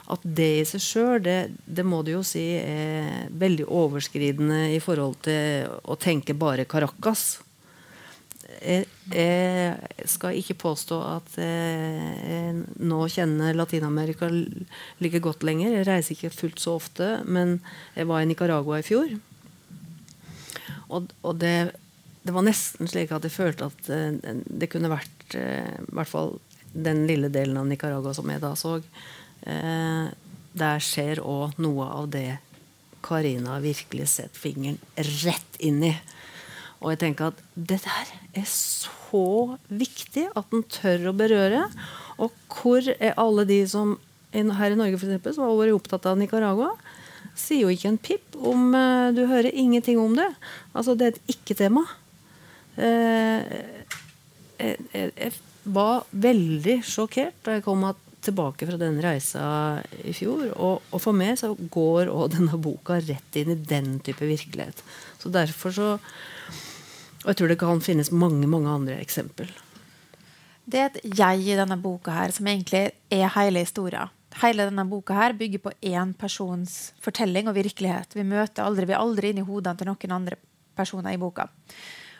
at det i seg sjøl, det, det, må du jo si er veldig overskridende i forhold til å tenke bare Caracas. Jeg, jeg skal ikke påstå at jeg nå kjenner Latin-Amerika like godt lenger. Jeg reiser ikke fullt så ofte, men jeg var i Nicaragua i fjor. Og, og det, det, var nesten slik at jeg følte at eh, det kunne vært eh, i hvert fall den lille delen av Nicaragua som jeg da så, Eh, der skjer òg noe av det Karina virkelig setter fingeren rett inn i. Og jeg tenker at det der er så viktig at den tør å berøre. Og hvor er alle de som her i Norge for eksempel, som har vært opptatt av Nicaragua? Sier jo ikke en pip om uh, Du hører ingenting om det. Altså, det er et ikke-tema. Uh, jeg, jeg, jeg, var veldig sjokkert da jeg kom at tilbake fra den reisa i fjor. Og, og for meg så går òg denne boka rett inn i den type virkelighet. Så derfor så Og jeg tror det kan finnes mange, mange andre eksempel. Det er et jeg i denne boka her som egentlig er hele historien. Hele denne boka her bygger på én persons fortelling og virkelighet. Vi møter aldri, vi er aldri inn i hodene til noen andre personer i boka.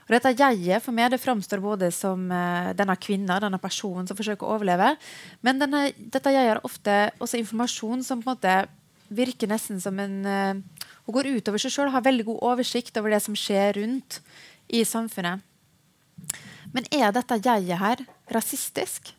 Og dette jeget for meg det framstår både som uh, denne kvinna, denne personen som forsøker å overleve, men denne, dette jeget har ofte også informasjon som på en måte virker nesten som en Hun går utover seg sjøl, har veldig god oversikt over det som skjer rundt i samfunnet. Men er dette jeget her rasistisk?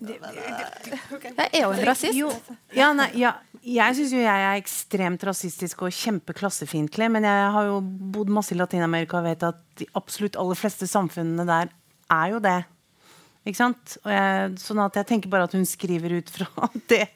Det er jo en rasist. Jo, ja, nei, ja, jeg syns jo jeg er ekstremt rasistisk og kjempeklassefiendtlig. Men jeg har jo bodd masse i Latin-Amerika og vet at de absolutt aller fleste samfunnene der er jo det. Ikke sant? Jeg, sånn at jeg tenker bare at hun skriver ut fra det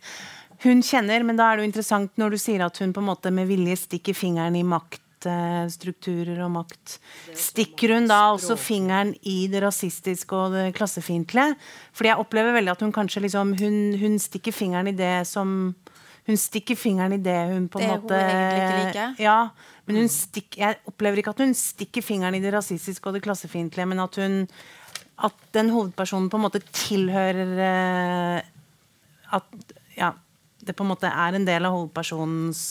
hun kjenner. Men da er det jo interessant når du sier at hun på en måte med vilje stikker fingeren i maktstrukturer og makt. Stikker hun da også fingeren i det rasistiske og det klassefiendtlige? Fordi jeg opplever veldig at hun kanskje liksom hun, hun stikker fingeren i det som hun stikker fingeren i det hun på en måte Det hun Ja, men hun stikker, jeg opplever ikke at hun stikker fingeren i det rasistiske og det klassefiendtlige, men at hun at den hovedpersonen på en måte tilhører eh, At ja, det på en måte er en del av hovedpersonens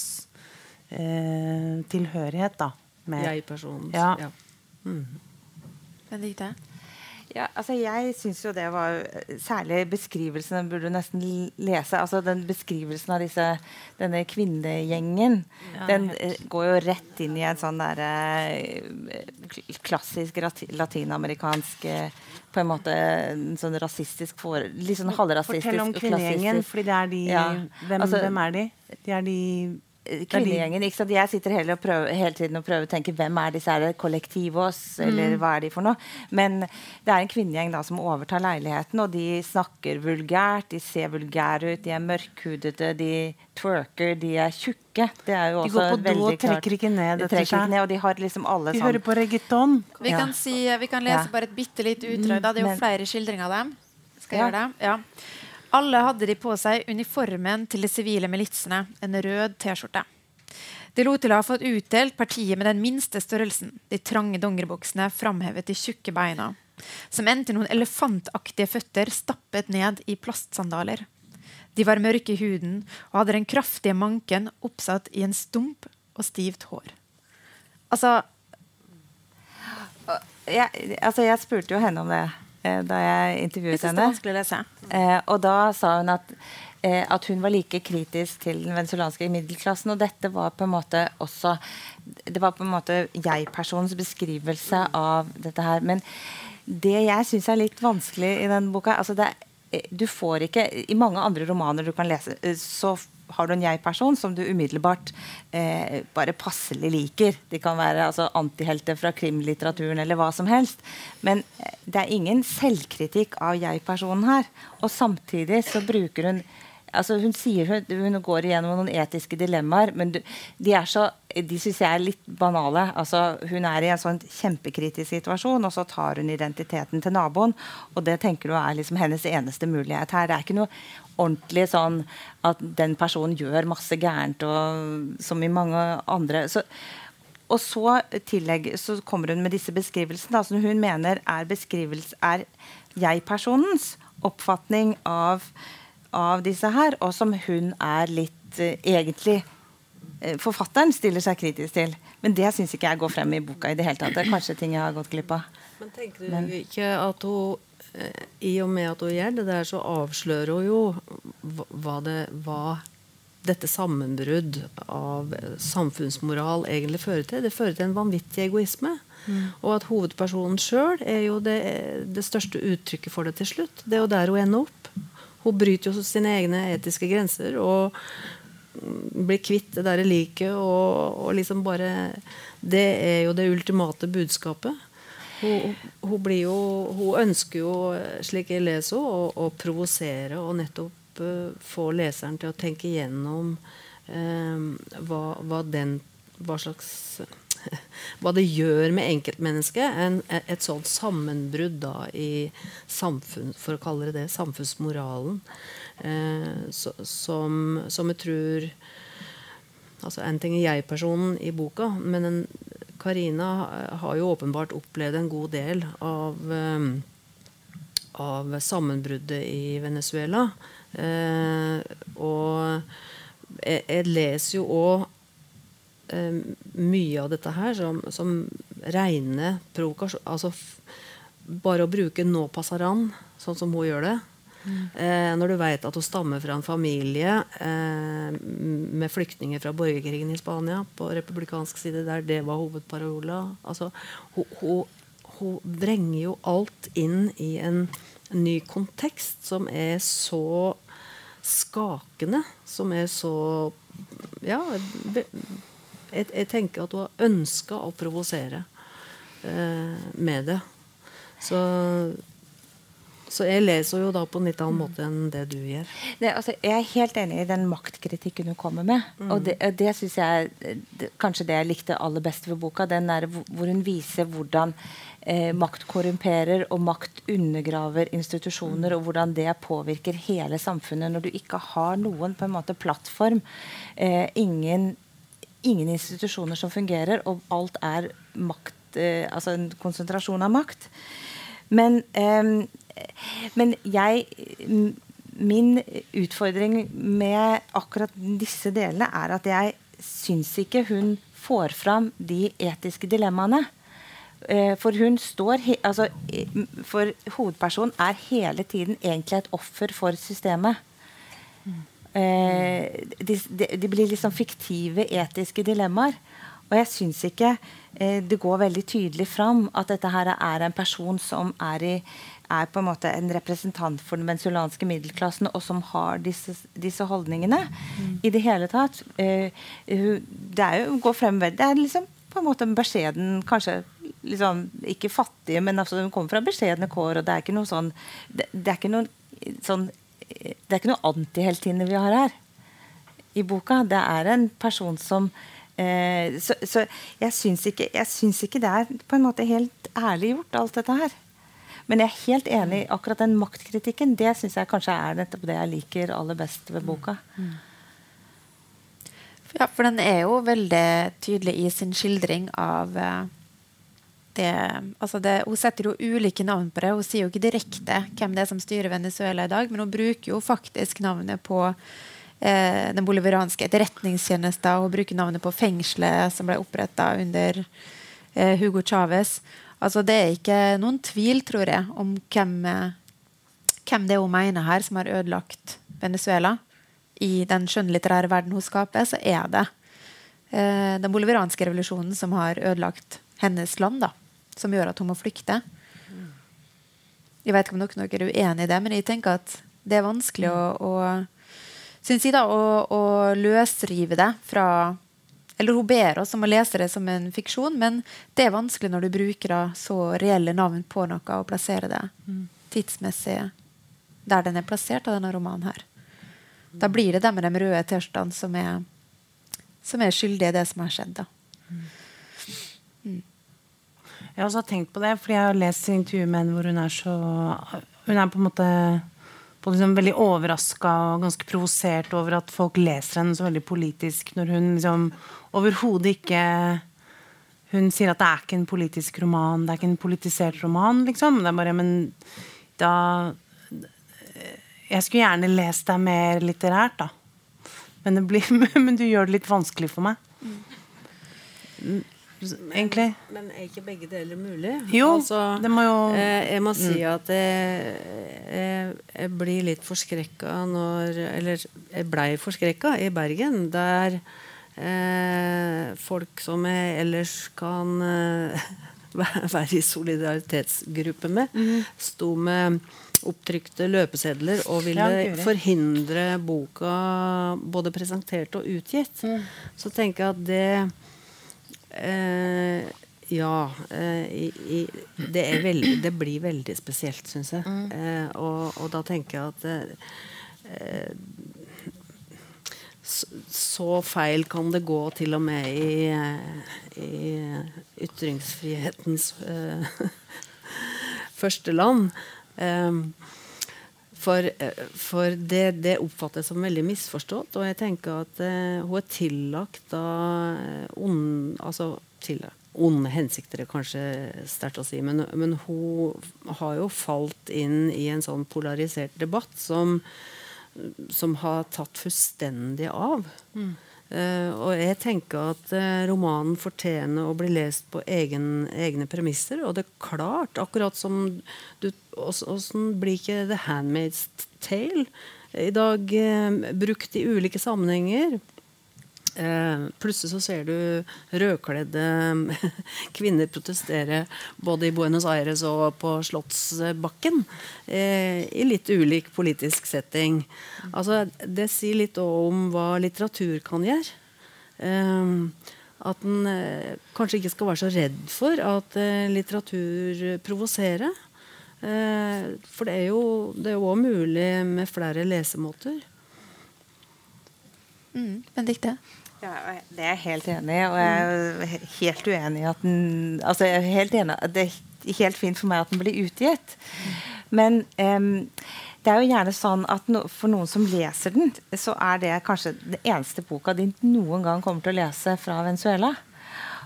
eh, tilhørighet, da. Jeg-personens. Ja. ja. Mm. Ja, altså jeg syns jo det var Særlig beskrivelsen den burde du nesten lese. altså den Beskrivelsen av disse, denne kvinnegjengen ja, den eh, går jo rett inn i en sånn der eh, klassisk latinamerikansk eh, på en måte en sånn rasistisk for, Litt sånn halvrasistisk Fortell om kvinnegjengen, fordi det er de ja, hvem, altså, hvem, er de? De er de kvinnegjengen. ikke sant? Jeg sitter hele, prøver, hele, tiden og prøver å tenke hvem er disse her kollektivos, eller mm. hva er de for noe? Men det er en kvinnegjeng da som overtar leiligheten, og de snakker vulgært, de ser vulgære ut, de er mørkhudete, de twerker, de er tjukke. Det er jo de går på do og trekker ikke ned etter seg. Ned, og de har liksom alle de sånn hører på reggaeton. Vi kan, si, vi kan lese ja. bare et bitte lite utdrag. Det er jo flere skildringer av dem. Skal jeg ja. gjøre det? Ja. Alle hadde de på seg uniformen til de sivile militsene, en rød T-skjorte. De lot til å ha fått utdelt partiet med den minste størrelsen, de trange dongeribuksene framhevet de tjukke beina, som endte noen elefantaktige føtter stappet ned i plastsandaler. De var mørke i huden og hadde den kraftige manken oppsatt i en stump og stivt hår. Altså jeg, altså jeg spurte jo henne om det da jeg intervjuet henne. Eh, og da sa hun at, eh, at, hun var like kritisk til den venezuelanske middelklassen. Og dette var på en måte også Det var på en måte jeg-personens beskrivelse av dette her. Men det jeg syns er litt vanskelig i den boka altså det, du får ikke I mange andre romaner du kan lese, så har du en jeg-person som du umiddelbart eh, bare passelig liker. De kan være altså, antihelter fra krimlitteraturen eller hva som helst. Men eh, det er ingen selvkritikk av jeg-personen her. Og samtidig så bruker hun altså hun sier hun, går igjennom noen etiske dilemmaer, men de er så de syns jeg er litt banale. Altså, hun er i en sånn kjempekritisk situasjon, og så tar hun identiteten til naboen. Og det tenker du er liksom hennes eneste mulighet her. Det er ikke noe ordentlig sånn at den personen gjør masse gærent, og, som i mange andre. Så, og så, tillegg, så kommer hun med disse beskrivelsene da, som hun mener er, er jeg-personens oppfatning av av disse her, og som hun er litt uh, egentlig uh, Forfatteren stiller seg kritisk til. Men det syns ikke jeg går frem i boka i det hele tatt. Det er kanskje ting jeg har gått glipp av. Men tenker du Men, ikke at hun uh, I og med at hun gjør det der, så avslører hun jo hva, det, hva dette sammenbrudd av samfunnsmoral egentlig fører til. Det fører til en vanvittig egoisme. Mm. Og at hovedpersonen sjøl er jo det, det, største uttrykket for det til slutt. Det er jo der hun ender opp. Hun bryter jo sine egne etiske grenser og blir kvitt det derre liket og, og, liksom bare Det er jo det ultimate budskapet. Hun, hun, jo, hun ønsker jo, slik jeg leser henne, å, provosere og nettopp uh, få leseren til å tenke gjennom uh, hva, hva, den, hva slags hva det gjør med enkeltmennesket. En, et sånt sammenbrudd da i samfunn, for å kalle det det, samfunnsmoralen. Eh, som, som, jeg tror altså En ting er jeg-personen i boka, men en, Karina har jo åpenbart opplevd en god del av, eh, av sammenbruddet i Venezuela. Eh, og jeg, jeg leser jo òg mye av dette her som, som rene provokasjon Altså bare å bruke 'nå passaran', sånn som hun gjør det. Mm. Eh, når du vet at hun stammer fra en familie eh, med flyktninger fra borgerkrigen i Spania på republikansk side, der det var hovedparola. Altså, hun, hun, hun, vrenger jo alt inn i en ny kontekst som er så skakende, som er så ja, jeg, jeg, tenker at hun har ønska å provosere eh, med det. Så, så, jeg leser jo da på en litt annen måte enn det du gjør. Det, altså, jeg er helt enig i den maktkritikken hun kommer med. Mm. Og det, det syns jeg det, kanskje det jeg likte aller best ved boka. Den der hvor hun viser hvordan eh, makt korrumperer og makt undergraver institusjoner, mm. og hvordan det påvirker hele samfunnet når du ikke har noen på en måte plattform. Eh, ingen ingen institusjoner som fungerer, og alt er makt, eh, altså en konsentrasjon av makt. Men, eh, men jeg Min utfordring med akkurat disse delene er at jeg syns ikke hun får fram de etiske dilemmaene. Eh, for hun står altså, For hovedpersonen er hele tiden egentlig et offer for systemet. Mm. Eh, de, de, de, blir liksom fiktive etiske dilemmaer. Og jeg syns ikke eh, det går veldig tydelig fram at dette her er en person som er i er på en måte en representant for den venezuelanske middelklassen, og som har disse, disse holdningene mm. i det hele tatt. Eh, det er jo går frem Det er liksom på en måte en beskjeden Kanskje liksom, ikke fattige, men altså, hun kommer fra beskjedne kår, og det er ikke noe sånn Det, det er ikke noen sånn Det er ikke noe antiheltinne vi har her i boka. Det er en person som eh, Så, så jeg, syns ikke, ikke det er på en måte helt ærlig gjort, alt dette her. Men jeg er helt enig i akkurat den maktkritikken. Det syns jeg kanskje er nettopp det jeg liker aller best ved boka. Mm. Ja, for den er jo veldig tydelig i sin skildring av eh, det, altså det, Hun setter jo ulike navn på det. Hun sier jo ikke direkte hvem det er som styrer Venezuela i dag, men hun bruker jo faktisk navnet på eh, den boliviranske etterretningstjenesten. Hun bruker navnet på fengselet som ble oppretta under eh, Hugo Chávez. Altså, det er ikke noen tvil, tror jeg, om hvem, eh, hvem det er hun mener her som har ødelagt Venezuela. I den skjønnlitterære verden hun skaper, så er det eh, den boliviranske revolusjonen som har ødelagt hennes land, da, som gjør at hun må flykte. Jeg vet ikke om noen er uenig i det, men jeg tenker at det er vanskelig å, å synes jeg da, å, å løsrive det fra eller hun ber oss om å lese det som en fiksjon, men det er vanskelig når du bruker så reelle navn på noe og plasserer det mm. tidsmessig der den er plassert av denne romanen her. Da blir det dem med de røde T-skjortene som, som, er skyldige i det som har skjedd. da. Mm. Jeg har også tenkt på det, fordi jeg har lest intervjuet med henne hvor hun er så Hun er på en måte liksom veldig overraska og ganske provosert over at folk leser henne så veldig politisk, når hun liksom overhodet ikke Hun sier at det er ikke en politisk roman, det er ikke en politisert roman, liksom. Det er bare, men da Jeg skulle gjerne lest deg mer litterært, da. Men, blir, men, du gjør det litt vanskelig for meg. Egentlig. Men, men, er ikke begge deler mulig? Jo, altså, det må jo eh, Jeg må si mm. at jeg, jeg, jeg blir litt forskrekka når Eller jeg blei forskrekka i Bergen, der eh, folk som jeg ellers kan eh, være i solidaritetsgruppe med, mm. sto med opptrykte løpesedler og ville ja, forhindre boka både presentert og utgitt. Mm. Så tenker jeg at det Eh, ja. Eh, i, i, det, veldig, det, blir veldig spesielt, syns jeg. Mm. Eh, og, og, da tenker jeg at eh, så, så, feil kan det gå til og med i, i ytringsfrihetens eh, første land. Um, for, for det, det, oppfattes som veldig misforstått. Og jeg tenker at eh, hun er tillagt av ond, altså, tillagt, onde hensikter, er kanskje sterkt å si. Men, men, hun har jo falt inn i en sånn polarisert debatt som, som har tatt fullstendig av. Mm. Uh, og jeg tenker at uh, romanen fortjener å bli lest på egen, egne premisser. Og det er klart, akkurat som du Åssen blir ikke The Handmaid's Tale i dag uh, brukt i ulike sammenhenger? Eh, plutselig så ser du rødkledde kvinner protestere både i Buenos Aires og på Slottsbakken. Eh, I litt ulik politisk setting. Altså, det sier litt om hva litteratur kan gjøre. Eh, at en eh, kanskje ikke skal være så redd for at eh, litteratur provoserer. Eh, for det er jo òg mulig med flere lesemåter. Mm, Benedikte? Ja, det er jeg helt enig i. Og jeg er helt uenig i at den altså jeg er helt enig, Det er helt fint for meg at den blir utgitt. Men um, det er jo gjerne sånn at no, for noen som leser den, så er det kanskje den eneste boka de noen gang kommer til å lese fra Venezuela.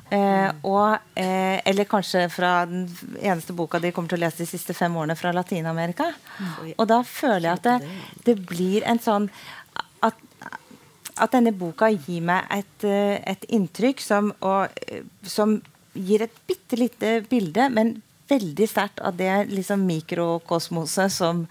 Eh, og, eh, eller kanskje fra den eneste boka de kommer til å lese de siste fem årene fra Latin-Amerika. Og da føler jeg at det, det blir en sånn at denne boka gir meg et, eh, et inntrykk som, og, eh, som, gir et bitte lite bilde, men veldig sterkt av det liksom, mikrokosmoset som,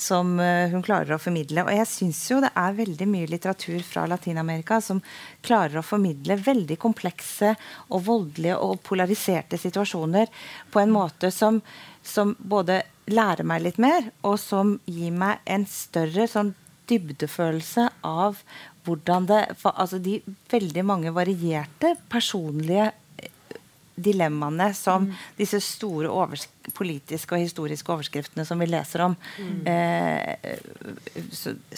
som uh, hun klarer å formidle. Og jeg syns jo det er veldig mye litteratur fra Latin-Amerika som klarer å formidle veldig komplekse og voldelige og polariserte situasjoner på en måte som, som både lærer meg litt mer, og som gir meg en større sånn dybdefølelse av hvordan det Altså de veldig mange varierte personlige eh, dilemmaene som mm. disse store politiske og historiske overskriftene som vi leser om, mm. eh,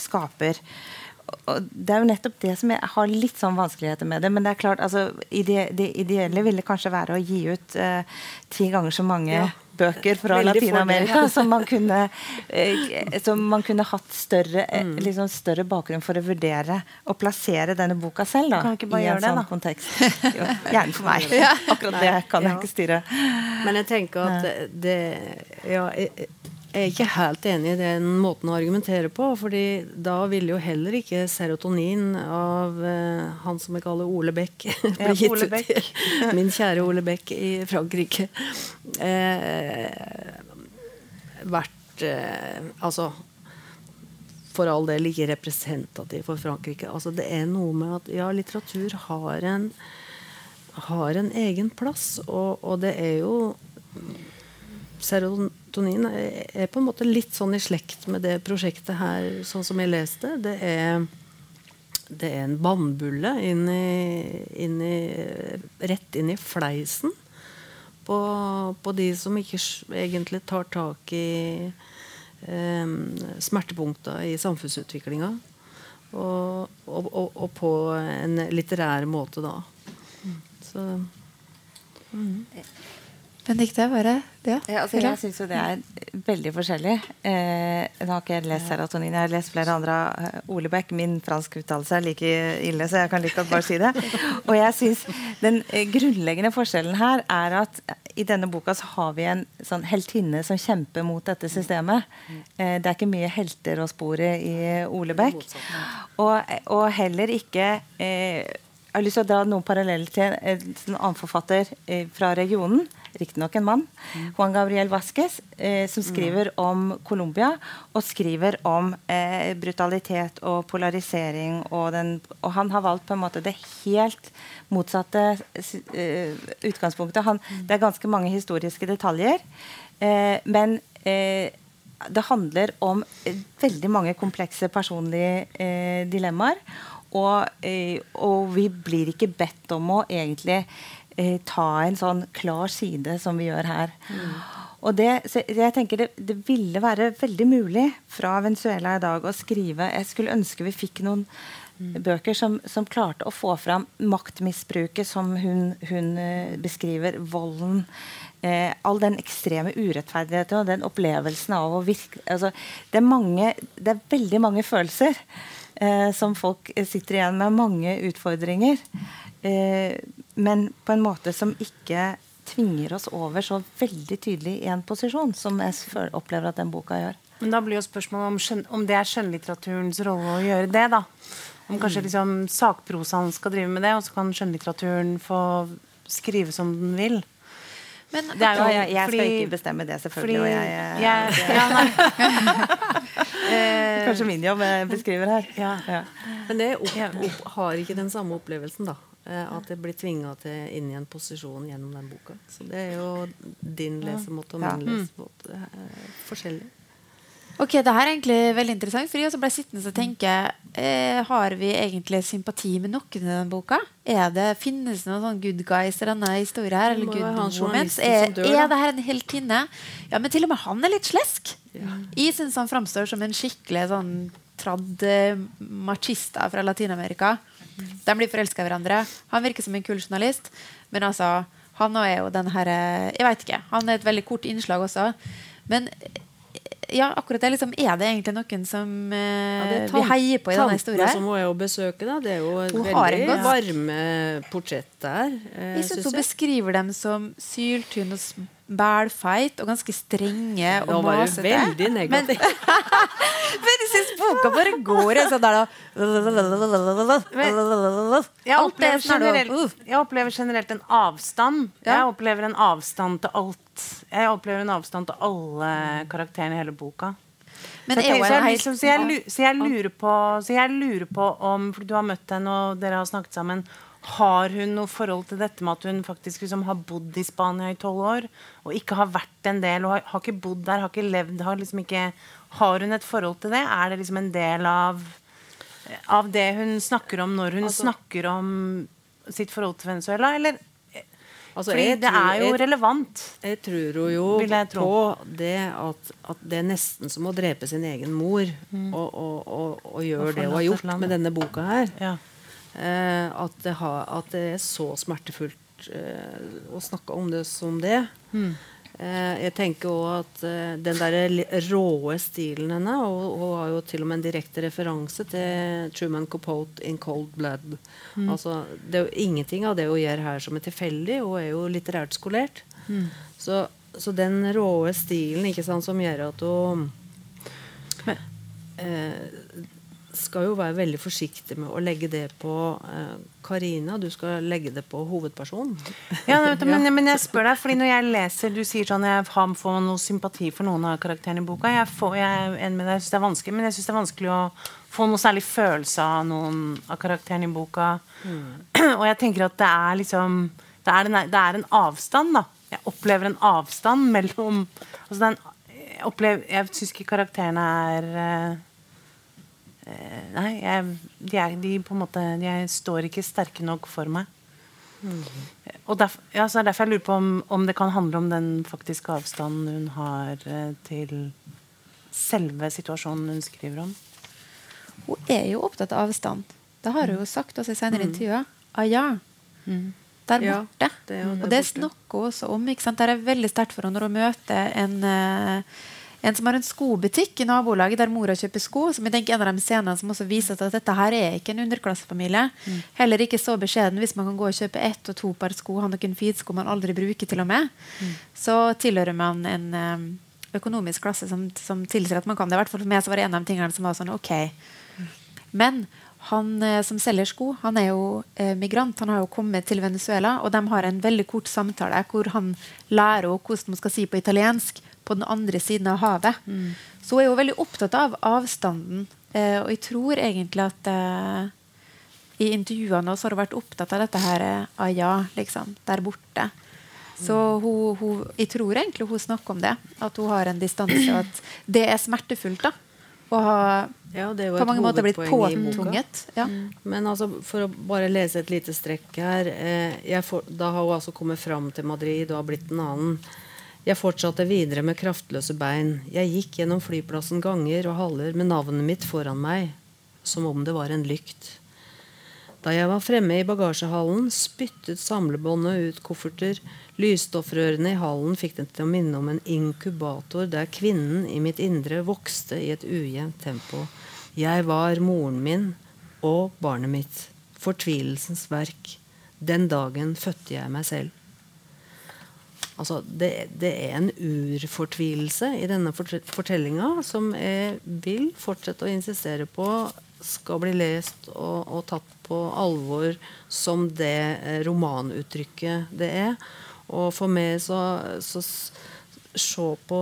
skaper og det er jo nettopp det som jeg har litt sånn vanskeligheter med det. Men det er klart, altså, ide, det ideelle ville kanskje være å gi ut uh, ti ganger så mange ja. bøker fra Latin-Amerika som, uh, som man kunne hatt større, uh, liksom større bakgrunn for å vurdere og plassere denne boka selv da, i en sånn det, kontekst. Jo, gjerne for meg. Akkurat det kan jeg ikke styre. Men jeg tenker at det ja, jeg, er ikke helt enig i den måten å argumentere på. fordi da ville jo heller ikke serotonin av eh, han som jeg kaller Ole Beck bli gitt ut min kjære Ole Beck i Frankrike. Eh, vært eh, Altså for all del ikke representativ for Frankrike. Altså, det er noe med at ja, litteratur har en, har en egen plass, og, og det er jo serotonin er på en måte litt sånn i slekt med det prosjektet her, sånn som jeg leste. Det er, det er en i, rett inn i fleisen på, på, de som ikke egentlig tar tak i eh, smertepunkter i samfunnsutviklinga. Og, og, og, og, på en litterær måte, da. Så mm. Benedicte, bare ja, ja, altså, Jeg syns jo det er veldig forskjellig. Eh, nå har ikke jeg lest serotonin, jeg har lest flere andre av uh, Ole Beck. Min fransk uttalelse er like ille, så jeg kan like godt bare si det. Og jeg synes Den eh, grunnleggende forskjellen her er at i denne boka så har vi en sånn heltinne som kjemper mot dette systemet. Eh, det er ikke mye helter å spore i Ole Beck. Og, og heller ikke eh, Jeg har lyst til å dra noen paralleller til en annen forfatter eh, fra regionen riktignok en mann, Juan Gabriel Vasques, eh, som skriver om Colombia, og skriver om eh, brutalitet og polarisering. Og, den, og, han har valgt på en måte det helt motsatte eh, utgangspunktet. Han, det er ganske mange historiske detaljer, eh, men eh, det handler om veldig mange komplekse personlige dilemmaer. Og, og, vi blir ikke bedt om å egentlig eh, ta en sånn klar side som vi gjør her. Mm. Og det, jeg tenker det, det, ville være veldig mulig fra Venezuela i dag å skrive Jeg skulle ønske vi fikk noen mm. bøker som, som, klarte å få fram maktmisbruket som hun, hun eh, beskriver, volden. Eh, all den ekstreme urettferdigheten og den opplevelsen av å virke altså, det, er mange, det er veldig mange følelser eh, som folk sitter igjen med. Mange utfordringer. Eh, men på en måte som ikke tvinger oss over så veldig tydelig i en posisjon, som jeg opplever at den boka gjør. Men da blir jo spørsmålet om, skjøn, om det er skjønnlitteraturens rolle å gjøre det. da. Om kanskje mm. liksom sakprosaen skal drive med det, og så kan skjønnlitteraturen få skrive som den vil. Men, jo, jeg, jeg fordi, skal ikke bestemme det, selvfølgelig. Fordi, jeg, jeg, ja, Kanskje min jobb jeg beskriver her. Ja. Ja. Men det opp, opp, har ikke den samme opplevelsen, da. Eh, at jeg blir tvinga inn i en posisjon gjennom den boka. Så det er jo din lesemåte og min ja. lesemåte. Er forskjellig. Ok, det her er egentlig veldig interessant. For jeg ble sittende og tenke eh, Har vi egentlig sympati med noen i denne boka? Er det, Finnes det noen sånn good guys i denne historien? her? Eller good moments? Er, er det her en heltinne? Ja, men til og med han er litt slesk. Ja. Jeg syns han framstår som en skikkelig sånn tradd eh, machista fra Latin-Amerika. De blir forelska i hverandre. Han virker som en kul journalist. Men altså, han er jo den herre Jeg veit ikke. Han er et veldig kort innslag også. Men ja, akkurat det. Liksom, er det egentlig noen som eh, ja, vi heier på i denne historien? som hun er å besøke. Da. Det er jo et veldig varme portrett der. Eh, jeg syns hun beskriver dem som syltynn og bælfeit og ganske strenge og masete. Veldig negativ. Men, jeg syns boka bare går sånn der jeg opplever, generelt, jeg opplever generelt en avstand. Jeg opplever en avstand til alt. Jeg opplever en avstand til alle karakterene i hele boka. Så jeg, så, jeg, liksom, så, jeg, så, jeg, lurer på, så jeg lurer på om For du har møtt henne, og dere har snakket sammen har hun noe forhold til dette med at hun faktisk liksom har bodd i Spania i tolv år og ikke har vært en del og har, har ikke bodd der, har ikke levd Har liksom ikke Har hun et forhold til det? Er det liksom en del av av det hun snakker om når hun Altså- snakker om sitt forhold til Venezuela, eller? Altså, Fordi det tror- er jo jeg- relevant. Jeg tror jo Vil jeg tro. på det at, at det er nesten som å drepe sin egen mor. Mm. Og, og, og, og gjøre det hun har gjort med denne boka her. Ja. Eh, at, det har, at det er så smertefullt eh, å snakke om det som det. Mm. Eh, jeg tenker også at den der råe stilen henne og Hun har jo til og med en direkte referanse til Truman Capote in Cold Blood. Mm. Altså, det er jo ingenting av det hun gjør her som er tilfeldig. Hun er jo litterært skolert. Mm. Så, så den råe stilen ikke sant, som gjør at hun eh, skal jo være veldig forsiktig med å legge det på eh, Karina. Du skal legge det på hovedpersonen. Ja, men, men jeg spør deg, fordi når jeg leser Du sier sånn jeg har- får noe sympati for noen av karakterene i boka. Jeg, får, jeg jeg synes det er vanskelig, men jeg syns det er vanskelig å få noe særlig følelse av noen av karakterene i boka. Og jeg tenker at det er liksom Det er en, det er en avstand, da. Jeg opplever en avstand mellom altså den, Jeg, opplever- jeg syns ikke karakterene er eh, Nei, jeg, de, er, de på en måte De er- står ikke sterke nok for meg. Og derf, ja, så er det derfor jeg lurer på om, om det kan handle om den faktiske avstanden hun har eh, til selve situasjonen hun skriver om. Hun er jo opptatt av avstand. Det har hun jo sagt også i senere intervjuer. Ah, ja. Der Ja, borte. det er det der og det snakker hun også om. Ikke sant? Det er veldig sterkt for henne når hun møter en, eh, en som har en skobutikk i nabolaget der mora kjøper sko. Som jeg tenker er en av de scenene som også viser at dette her er ikke en underklassefamilie. Heller ikke så beskjeden hvis man kan gå og kjøpe ett og to par sko, ha noen feedsko man aldri bruker til og med. Så tilhører man en eh, økonomisk klasse som, som tilsier at man kan det. I hvert fall for meg så var det en av de tingene som var sånn OK. Men han eh, som selger sko, han er jo eh, migrant. Han har jo kommet til Venezuela, og de har en veldig kort samtale hvor han lærer henne hvordan man skal si på italiensk på den andre siden av havet. Så hun er jo veldig opptatt av avstanden. Eh, og jeg tror egentlig at eh, i intervjuene så har hun vært opptatt av dette her eh, ah, ja, liksom, der borte. Så hun, hun, jeg tror egentlig hun snakker om det. At hun har en distanse, og at det er smertefullt. da å ha Ja, det på mange måter blitt påtvunget. Ja. Men altså, for å bare lese et lite strekk her eh, får, Da har hun altså kommet fram til Madrid og har blitt en annen. Jeg fortsatte videre med kraftløse bein. Jeg gikk gjennom flyplassen ganger og haller med navnet mitt foran meg, som om det var en lykt. Da jeg var fremme i bagasjehallen, spyttet samlebåndet ut kofferter. Lysstoffrørene i hallen fikk det til å minne om en inkubator der kvinnen i mitt indre vokste i et ujevnt tempo. Jeg var moren min og barnet mitt. Fortvilelsens verk. Den dagen fødte jeg meg selv. Altså, det, det er en urfortvilelse i denne fort- fortellinga som jeg vil fortsette å insistere på skal bli lest og, og tatt på alvor som det eh, romanuttrykket det er. Og for meg så, så Se på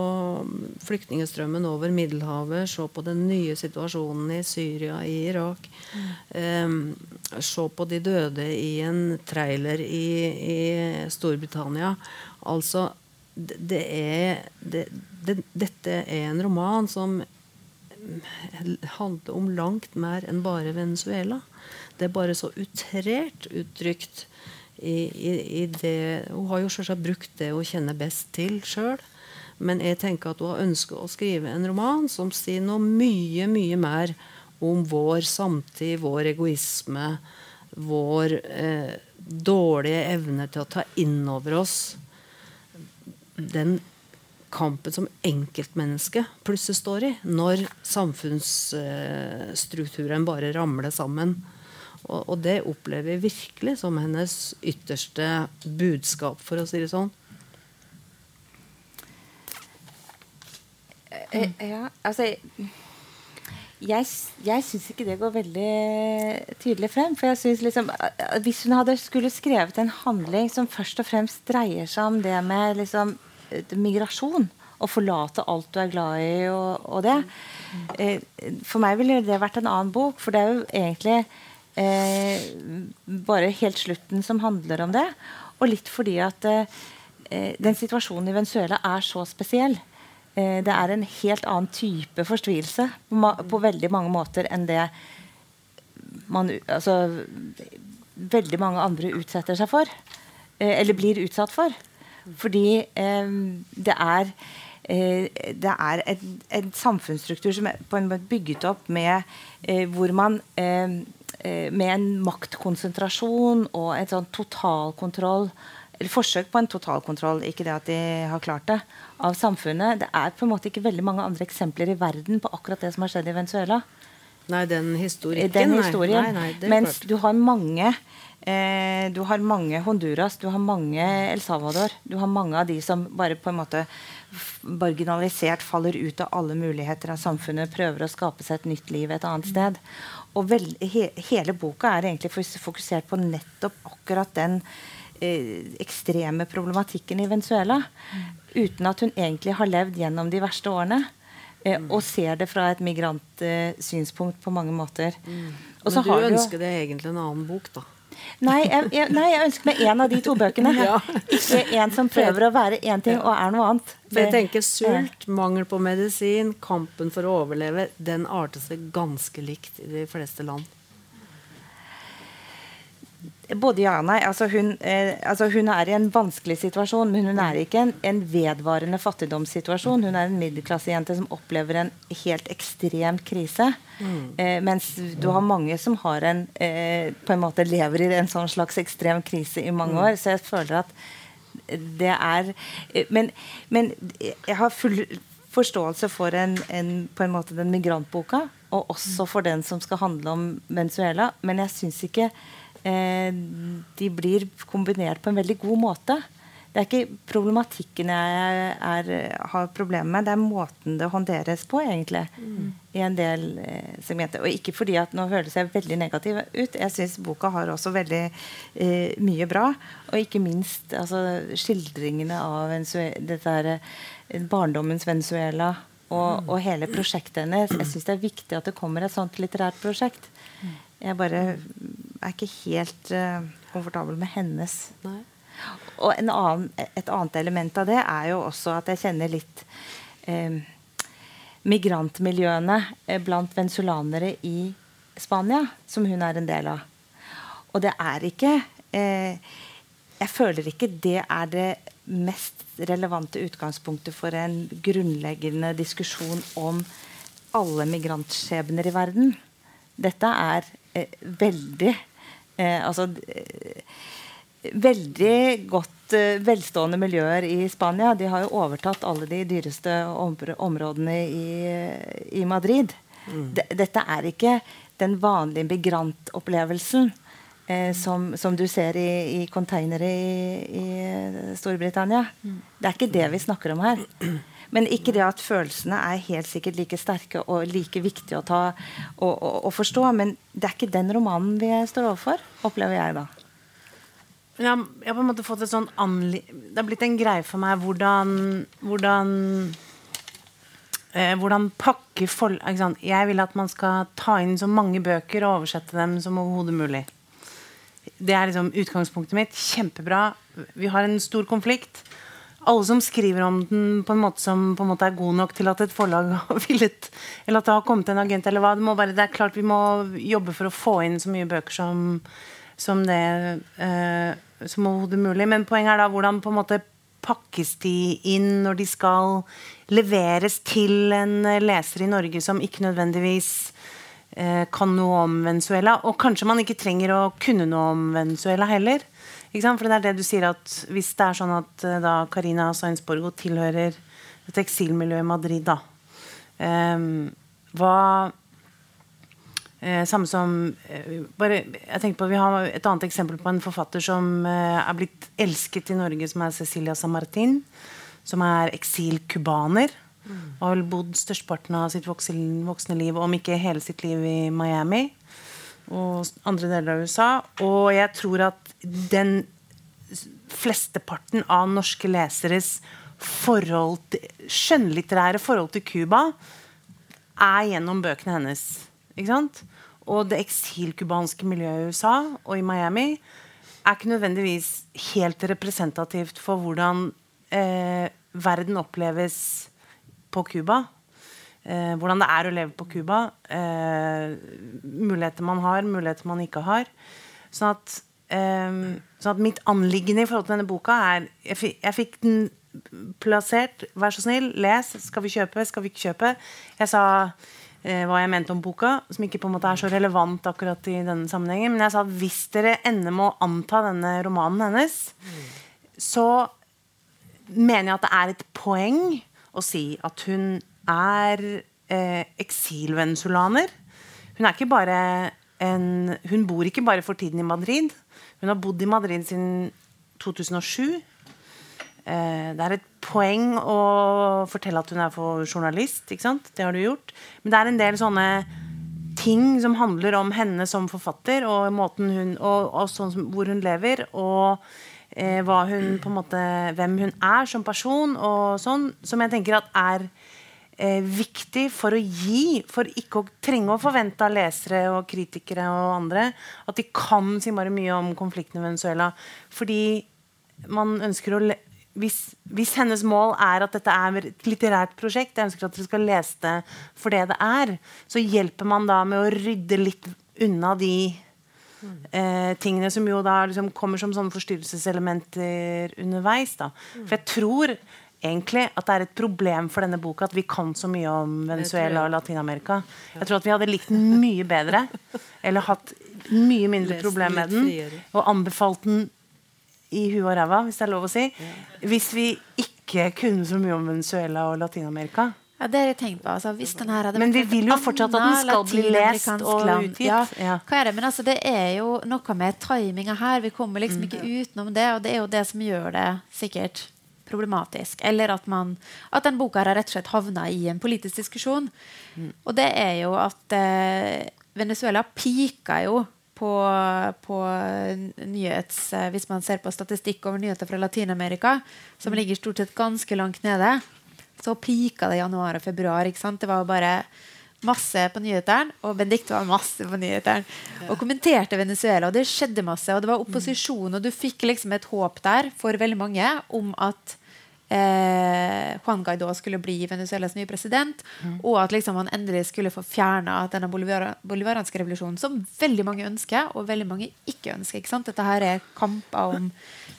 flyktningstrømmen over Middelhavet, se på den nye situasjonen i Syria, i Irak. Um, se på de døde i en trailer i, i Storbritannia. Altså, det, er det, det, Dette er en roman som handler om langt mer enn bare Venezuela. Det er bare så utrert uttrykt i, i, i det Hun har jo selvsagt brukt det hun kjenner best til sjøl. Men jeg tenker at hun har ønsket å skrive en roman som sier noe mye, mye mer om vår samtid, vår egoisme, vår eh, dårlige evne til å ta inn over oss den kampen som enkeltmennesket plutselig står i når samfunnsstrukturen bare ramler sammen. Og, og det opplever jeg virkelig som hennes ytterste budskap, for å si det sånn. Eh, Ja, altså Jeg, jeg syns ikke det går veldig tydelig frem. For jeg synes liksom eh, Hvis hun hadde skulle skrevet en handling som først og fremst dreier seg om det med liksom eh, migrasjon, å forlate alt du er glad i og, og det eh, For meg ville det vært en annen bok, for det er jo egentlig eh, bare helt slutten som handler om det. Og litt fordi at eh, den situasjonen i Venezuela er så spesiell. Eh, det er en helt annen type forstyrrelse på, på veldig mange måter enn det man altså, veldig mange andre utsetter seg for. Eh, eller blir utsatt for. Fordi eh, det er eh, det er en samfunnsstruktur som er på en måte bygget opp med eh, hvor man eh, med en maktkonsentrasjon og et sånn totalkontroll eller forsøk på en totalkontroll, ikke det at de har klart det, av samfunnet. Det er på en måte ikke veldig mange andre eksempler i verden på akkurat det som har skjedd i Venezuela. Nei, den historikken. Den historien. Nei, nei, Mens klart. du har mange eh, Du har mange Honduras, du har mange El Salvador. Du har mange av de som bare på en måte marginalisert faller ut av alle muligheter av samfunnet, prøver å skape seg et nytt liv et annet sted. Og vel, he, hele boka er egentlig fokusert på nettopp akkurat den eh, ekstreme problematikken i Venezuela. Uten at hun egentlig har levd gjennom de verste årene. Eh, og ser det fra et migrantsynspunkt på mange måter. Mm. Men du ønsker deg egentlig en annen bok, da? Nei, jeg, jeg, nei, jeg ønsker meg en av de to bøkene. ja. Ikke en som prøver å være én ting og er noe annet. For jeg tenker Sult, mangel på medisin, kampen for å overleve, den arter seg ganske likt i de fleste land. Både ja og nei. Altså hun, eh, altså hun, er i en vanskelig situasjon, men hun er ikke en, en vedvarende fattigdomssituasjon. Hun er en middelklassejente som opplever en helt ekstrem krise. Mm. Eh, mens du har mange som har en, eh, på en måte lever i en sånn slags ekstrem krise i mange mm. år. Så jeg føler at det er eh, Men, men jeg har full forståelse for en, en, på en måte den migrantboka, og også for den som skal handle om Venezuela. Men jeg syns ikke de blir kombinert på en veldig god måte. Det er ikke problematikken jeg er, har problemer med, det er måten det håndteres på, egentlig. Mm. I en del eh, segmenter. Og ikke fordi at nå høres jeg veldig negativ ut. Jeg syns boka har også veldig eh, mye bra. Og ikke minst altså, skildringene av dette her, eh, barndommens Venezuela. Og, mm. og, hele prosjektet hennes. Jeg syns det er viktig at det kommer et sånt litterært prosjekt. Jeg bare er ikke helt uh, komfortabel med hennes. Nei. Og annen, et annet element av det er jo også at jeg kjenner litt eh, migrantmiljøene eh, blant venezuelanere i Spania, som hun er en del av. Og det er ikke eh, Jeg føler ikke det er det mest relevante utgangspunktet for en grunnleggende diskusjon om alle migrantskjebner i verden. Dette er veldig eh, Altså eh, veldig godt velstående miljøer i Spania. De har jo overtatt alle de dyreste områdene i, i Madrid. Mm. dette er ikke den vanlige migrantopplevelsen eh, som, som, du ser i, i containere i, i Storbritannia. Mm. Det er ikke det vi snakker om her. Men ikke det at følelsene er helt sikkert like sterke og like viktige å ta og, og, og forstå. Men det er ikke den romanen vi står overfor, opplever jeg da. Jeg har på en måte fått et sånn anli Det har blitt en greie for meg hvordan Hvordan, eh, hvordan pakke for, Jeg vil at man skal ta inn så mange bøker og oversette dem som overhodet mulig. Det er liksom utgangspunktet mitt. Kjempebra. Vi har en stor konflikt alle som skriver om den på en måte som på en måte er god nok til at et forlag har villet Eller at det har kommet en agent, eller hva. Det, må bare, det er klart vi må jobbe for å få inn så mye bøker som, som det eh, som overhodet mulig. Men poenget er da hvordan på en måte pakkes de inn når de skal leveres til en leser i Norge som ikke nødvendigvis eh, kan noe om Venezuela. Og kanskje man ikke trenger å kunne noe om Venezuela heller. For det er det du sier at Hvis det er sånn at uh, da Carina Sainsborgo tilhører et eksilmiljø i Madrid, da um, Hva Eh, Samme som eh, bare, jeg tenker på, Vi har et annet eksempel på en forfatter som er blitt elsket i Norge, som er Cecilia Samartin. Som er eksilcubaner. Mm. Og har vel bodd størsteparten av sitt voksne liv, om ikke hele sitt liv, i Miami og andre deler av USA. Og jeg tror at den flesteparten av norske leseres forhold til, skjønnlitterære forhold til Cuba er gjennom bøkene hennes. Ikke sant? og det eksilcubanske miljøet i USA og i Miami er ikke nødvendigvis helt representativt for hvordan eh, verden oppleves på Cuba. Eh, hvordan det er å leve på Cuba. Eh, muligheter man har, muligheter man ikke har. Sånn at, eh, sånn at mitt anliggende i forhold til denne boka er Jeg, fikk, jeg fikk den plassert. Vær så snill, les. Skal vi kjøpe? Skal vi ikke kjøpe? Jeg sa eh, hva jeg mente om boka, som ikke på en måte er så relevant akkurat i denne sammenhengen. Men jeg sa at hvis dere ender med å anta denne romanen hennes, så mener jeg at det er et poeng å si at hun er eh, eksilvenezolaner. Hun Hun bor ikke bare for tiden i Madrid. Hun har bodd i Madrid siden 2007. Eh, det er et poeng å fortelle at hun er for journalist. Det har du gjort. Men det er en del sånne ting som handler om henne som forfatter, og, hun, og, og sånn som, hvor hun lever, og eh, hun, måte, hvem hun er som person, og sånn, som jeg tenker at er eh, viktig for å gi, for ikke å trenge å forvente av lesere og kritikere og andre at de kan si bare mye om konflikten i Venezuela. Fordi man ønsker å hvis, hvis, hennes mål er at dette er et litterært prosjekt, jeg ønsker at dere skal lese det for det det er, så hjelper man da med å rydde litt unna de eh, tingene som jo da liksom kommer som sånne forstyrrelseselementer underveis. da. For jeg tror egentlig at det er et problem for denne boka at vi kan så mye om Venezuela og Latin-Amerika. Jeg tror at vi hadde likt den mye bedre, eller hatt mye mindre problem med den, og anbefalt den i huet og ræva, hvis det er lov å si, hvis vi ikke kunne så mye om Venezuela og Latin-Amerika. Ja, det har jeg tenkt på. Altså, Men vi vil jo fortsatt at den skal bli lest og utgitt. Ja, ja. Hva er det? Men altså, det er jo noe med timinga her. Vi kommer liksom ikke mm. utenom det, og det er jo det som gjør det sikkert problematisk. Eller at, man, at den boka har rett og slett havna i en politisk diskusjon. Mm. Og det er jo at eh, Venezuela pika jo på, på, nyhets eh, Hvis man ser på statistikk over nyheter fra Latin-Amerika, som mm. ligger stort sett ganske langt nede, så pika det i januar og februar. Det var bare masse på nyhetene, og Benedicte var masse på nyhetene. Og kommenterte Venezuela, og det skjedde masse. Og det var opposisjon, og du fikk liksom et håp der for veldig mange om at eh, Juan Guaidó skulle bli Venezuelas nye president, mm. og at liksom han endelig skulle få fjerna denne bolivaranske revolusjonen, som veldig mange ønsker, og veldig mange ikke ønsker. Ikke Dette her er kamper om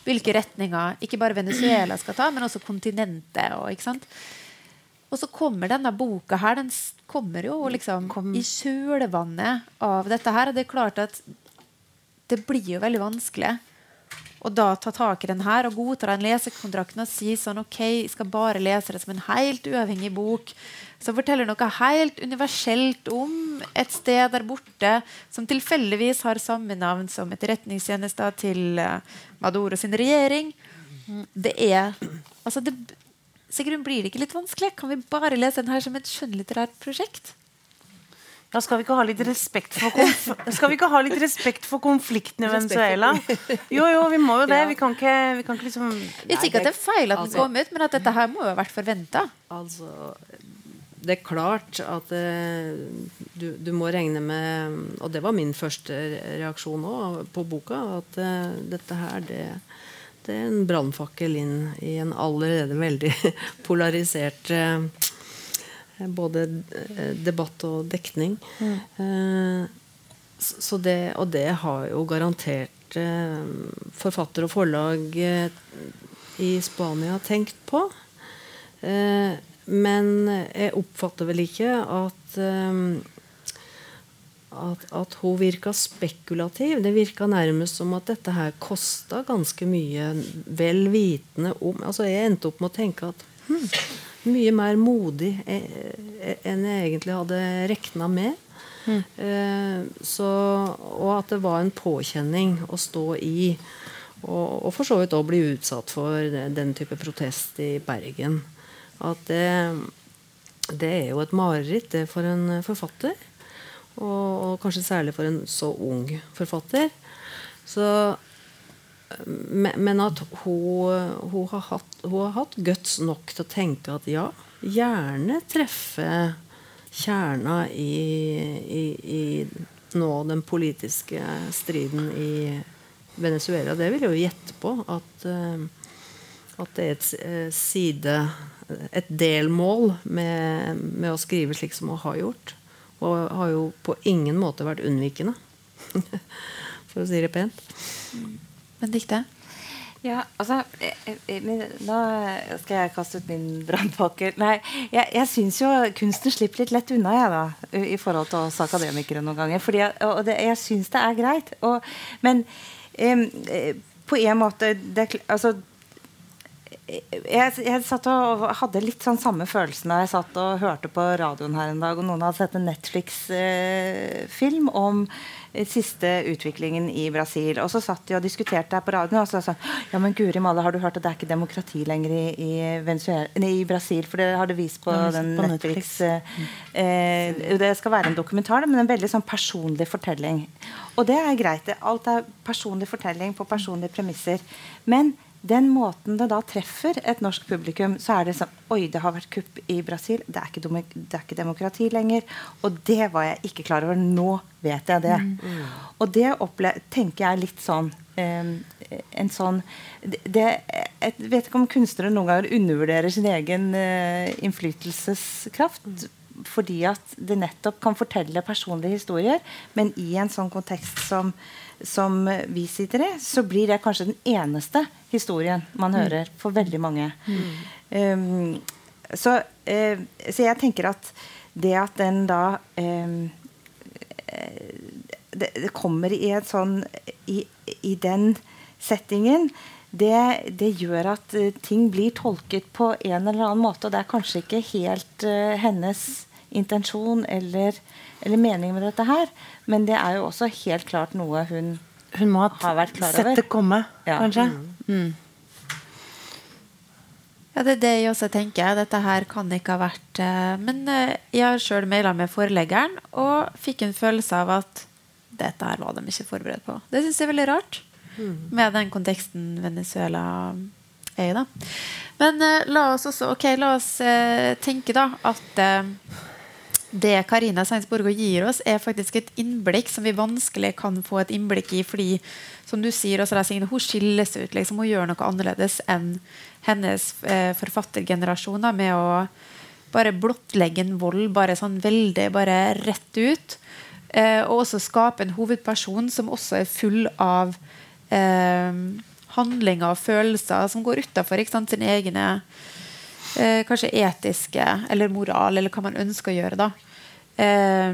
hvilke retninger ikke bare Venezuela skal ta, men også kontinentet. Og, ikke sant? og så kommer denne boka her. Den kommer jo liksom i kjølvannet av dette her. Og det er klart at det blir jo veldig vanskelig og da ta tak i den her og godta den lesekontrakten og si sånn OK, jeg skal bare lese det som en helt uavhengig bok som forteller noe helt universelt om et sted der borte som tilfeldigvis har samme navn som etterretningstjenesten til uh, Maduro sin regjering. Det er altså det, Sigrun, blir det ikke litt vanskelig? Kan vi bare lese den her som et skjønnlitterært prosjekt? Da skal vi ikke ha litt respekt for, skal vi ikke ha litt respekt for konflikten i Venezuela? Jo, jo, vi må jo det. Vi kan ikke, vi kan ikke liksom Jeg sier ikke at det er feil at den altså, kom ut, men at dette her må jo ha vært forventa. Altså, det er klart at uh, du, du, må regne med Og det var min første reaksjon òg på boka. At uh, dette her, det, det, er en brannfakkel inn i en allerede veldig polarisert uh, Eh, både eh, debatt og dekning. Mm. Eh, så det, og det har jo garantert forfatter og forlag i Spania tenkt på. Men jeg oppfatter vel ikke at at, at, hun virka spekulativ. Det virka nærmest som at dette her kosta ganske mye, vel vitende om altså Jeg endte opp med å tenke at hm, mye mer modig eh, eh, enn jeg egentlig hadde regna med. Mm. Eh, så, og at det var en påkjenning å stå i. Og, og for så vidt òg bli utsatt for den type protest i Bergen. At det, det er jo et mareritt, det for en forfatter. Og, og kanskje særlig for en så ung forfatter. Så men at hun, hun, har hatt, hun, har hatt, guts nok til å tenke at ja, gjerne treffe kjerna i, i, i nå den politiske striden i Venezuela. Det vil jeg jo gjette på. At, uh, at det er et uh, side Et delmål med, med, å skrive slik som hun har gjort. Og har jo på ingen måte vært unnvikende. For å si det pent. Benedicte? Ja, altså Nå skal jeg kaste ut min brannpakke. Nei, jeg, jeg syns jo kunsten slipper litt lett unna, jeg, da. I forhold til oss akademikere noen ganger. Fordi, og det, jeg syns det er greit. Og, men um, på en måte det, altså, jeg, jeg, satt og hadde litt sånn samme følelsen da jeg satt og hørte på radioen her en dag, og noen hadde sett en Netflix-film eh, om siste utviklingen i Brasil. Og så satt de og diskuterte her på radioen. Og så sa ja, men Guri Malle har du hørt at det er ikke demokrati lenger i, i, nei, i Brasil? For det har du vist på den på Netflix. Netflix. Eh, det skal være en dokumentar, men en veldig sånn personlig fortelling. Og det er greit. Alt er personlig fortelling på personlige premisser. Men den måten det da treffer et norsk publikum, så er det sånn Oi, det har vært kupp i Brasil. Det er ikke, det er ikke demokrati lenger. Og det var jeg ikke klar over. Nå vet jeg det. Mm. Og det tenker jeg litt sånn um, En sånn det, Jeg vet ikke om kunstnere noen ganger undervurderer sin egen uh, innflytelseskraft. Mm. Fordi at det nettopp kan fortelle personlige historier, men i en sånn kontekst som som vi sitter i, så blir det kanskje den eneste historien man mm. hører for veldig mange. Mm. Um, så, uh, så, jeg tenker at det at den da um, det, det, kommer i en sånn i, i den settingen det, det, gjør at uh, ting blir tolket på en eller annen måte. Og det er kanskje ikke helt uh, hennes intensjon eller, eller, mening med dette her. Men det er jo også helt klart noe hun, hun må ha, har vært klar over. Sett det komme, ja. kanskje. Mm. Mm. Ja, det er det jeg også tenker. Dette her kan ikke ha vært uh, Men uh, jeg har sjøl maila med forleggeren og fikk en følelse av at dette her var de ikke forberedt på. Det syns jeg er veldig rart. Mm. Med den konteksten Venezuela er i, da. Men uh, la oss også Ok, la oss tenke da at det Karina Sainz Borgo gir oss, er faktisk et innblikk som vi vanskelig kan få et innblikk i. fordi som du sier, også, Signe, hun skilles ut. Liksom, hun gjør noe annerledes enn hennes eh, forfattergenerasjon med å bare blottlegge en vold bare sånn veldig bare rett ut. Eh, og også skape en hovedperson som også er full av eh, handlinger og følelser som går utafor sine egne eh, kanskje etiske eller moral, eller hva man ønsker å gjøre. da. Eh,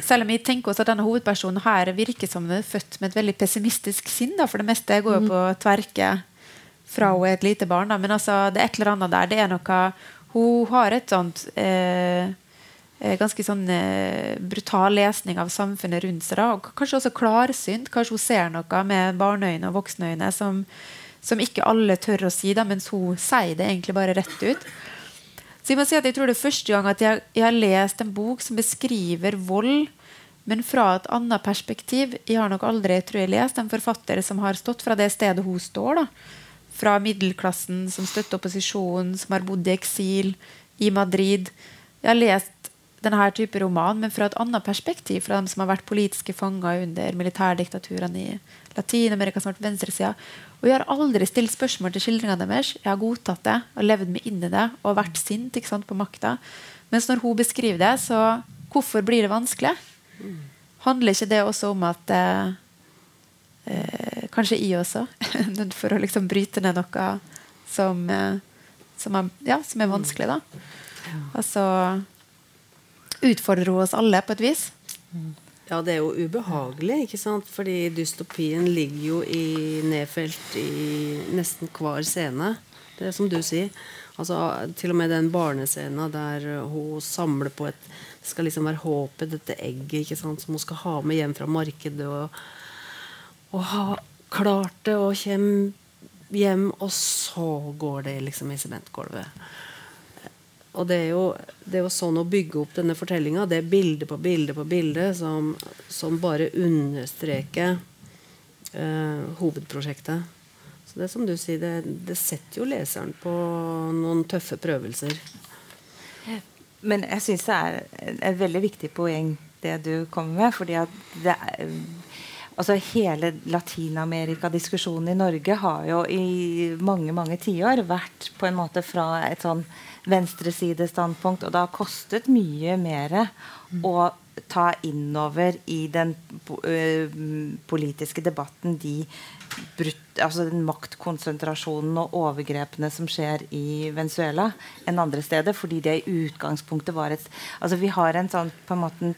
selv om jeg tenker også at denne hovedpersonen her virker som hun er født med et veldig pessimistisk sinn. Da, for det meste går jo mm. på tverke fra hun er et lite barn. Da. Men altså, det er et eller annet der. Det er noe Hun har et sånt eh, eh ganske sånn eh, brutal lesning av samfunnet rundt seg. Da. Og kanskje også klarsynt. Kanskje hun ser noe med barneøyne og voksenøyne som som ikke alle tør å si, da, mens hun sier det egentlig bare rett ut. Så Jeg må si at jeg tror det er første gang at jeg, jeg har lest en bok som beskriver vold, men fra et annet perspektiv. Jeg har nok aldri tror jeg, lest en forfatter som har stått fra det stedet hun står. da. Fra middelklassen som støtter opposisjonen, som har bodd i eksil i Madrid. Jeg har lest denne type roman, men fra et annet perspektiv. Fra dem som har vært politiske fanger under militærdiktaturene i Latin-Amerika, som har vært venstresida. Og jeg har aldri stilt spørsmål til skildringene deres. Jeg har godtatt det og levd meg inn i det og vært sint sant, på makta. Mens når hun beskriver det, så hvorfor blir det vanskelig? Handler ikke det også om at eh, eh, Kanskje jeg også for å liksom bryte ned noe som, eh, som, er, ja, som er vanskelig, da. Altså utfordrer hun oss alle på et vis. Ja, det er jo ubehagelig, ikke sant? Fordi dystopien ligger jo i, nedfelt i nesten hver scene. Det er som du sier. Altså, til og med den barnescenen der hun samler på et Det skal liksom være håpet, dette egget ikke sant? som hun skal ha med hjem fra markedet. Og, og ha klart det og kommer hjem, og så går det liksom i sementgulvet. Og det er, jo, det er, jo, sånn å bygge opp denne fortellinga. Det er bilde på bilde på bilde som, som bare understreker eh, hovedprosjektet. Så det er som du sier, det, det, setter jo leseren på noen tøffe prøvelser. Men jeg syns det er et veldig viktig poeng det du kommer med. fordi at det er altså Hele Latin-Amerika-diskusjonen i Norge har jo i mange mange tiår vært på en måte fra et sånn venstresidestandpunkt, og det har kostet mye mer å ta innover i den uh, politiske debatten de brutt, altså den maktkonsentrasjonen og overgrepene som skjer i Venezuela, enn andre steder. Fordi det i utgangspunktet var et altså Vi har en sånn på en måte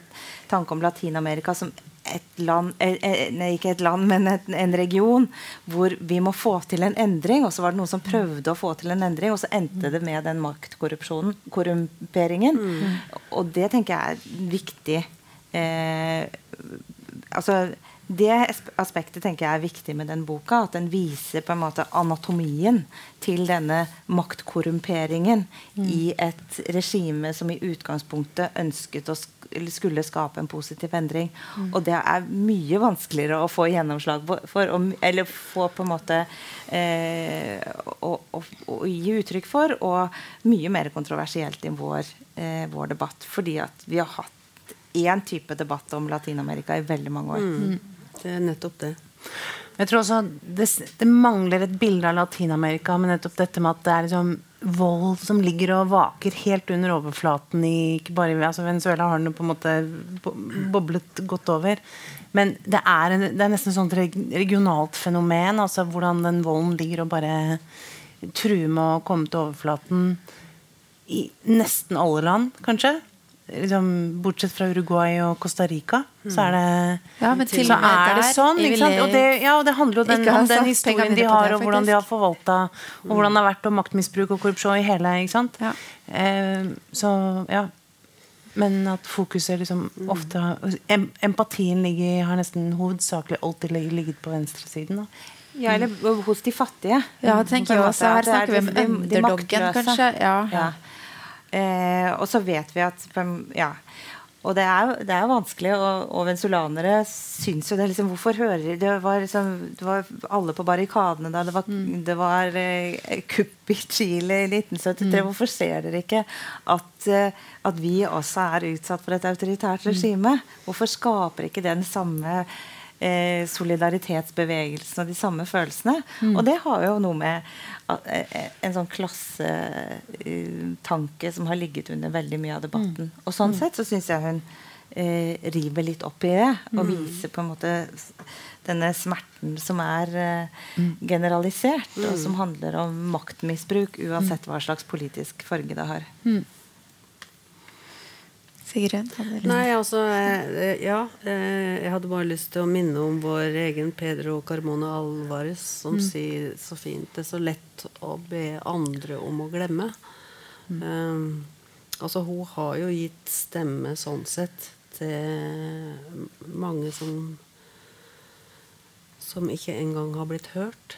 tanke om Latin-Amerika som et land eh, eh, nei, Ikke et land, men et, en region hvor vi må få til en endring. Og så var det noen som prøvde å få til en endring, og så endte det med den maktkorrupsjonen, korrumperingen. Mm. Og det tenker jeg er viktig. Eh, altså det aspektet tenker jeg er viktig med den boka. At den viser på en måte anatomien til denne maktkorrumperingen mm. i et regime som i utgangspunktet ønsket å skulle skape en positiv endring. Mm. Og det er mye vanskeligere å få gjennomslag for, eller få på en måte eh, å, å, å, gi uttrykk for, og mye mer kontroversielt i vår, eh, vår debatt. Fordi at vi har hatt én type debatt om Latin-Amerika i veldig mange år. Mm. Det er nettopp det. Jeg tror også det, det mangler et bilde av Latin-Amerika med nettopp dette med at det er liksom vold som ligger og vaker helt under overflaten i ikke bare altså Venezuela har den på en måte boblet godt over. Men det er, en, det er nesten et sånt regionalt fenomen. altså Hvordan den volden ligger og bare truer med å komme til overflaten i nesten alle land, kanskje liksom, Bortsett fra Uruguay og Costa Rica, mm. så er det, ja, så er det sånn. Og det, ja, og det handler jo den, om den historien de har, og hvordan de har forvalta, og hvordan det har vært om maktmisbruk og korrupsjon i hele. ikke sant? Ja. Eh, så, ja. Men at fokuset liksom ofte em, Empatien ligger, har nesten hovedsakelig alltid ligget på venstresiden. da. Ja, eller hos de fattige. Ja, tenker jeg også. Her snakker vi om underdoggen, kanskje. Ja. ja. Eh, og så vet vi at ja, og det er, det er vanskelig, og, og venezuelanere syns jo det liksom, Hvorfor hører det var, liksom, det var alle på barrikadene da det var, mm. det var eh, kupp i Chile i 1973. Mm. Hvorfor ser dere ikke at, eh, at, vi også er utsatt for et autoritært mm. regime? Hvorfor skaper ikke den samme eh, solidaritetsbevegelsen og de samme følelsene? Mm. Og det har jo noe med Eh, en sånn klassetanke som har ligget under veldig mye av debatten. Mm. Og sånn mm. sett så syns jeg hun eh, river litt opp i det. Og mm. viser på en måte denne smerten som er eh, mm. generalisert, og som handler om maktmisbruk, uansett hva slags politisk farge det har. Mm. Sigrun? Nei, altså Ja. Eh, jeg hadde bare lyst til å minne om vår egen Pedro Carmona Alvarez, som mm. sier så fint Det er så lett å be andre om å glemme. Mm. Um, altså, hun har jo gitt stemme sånn sett til mange som som ikke engang har blitt hørt.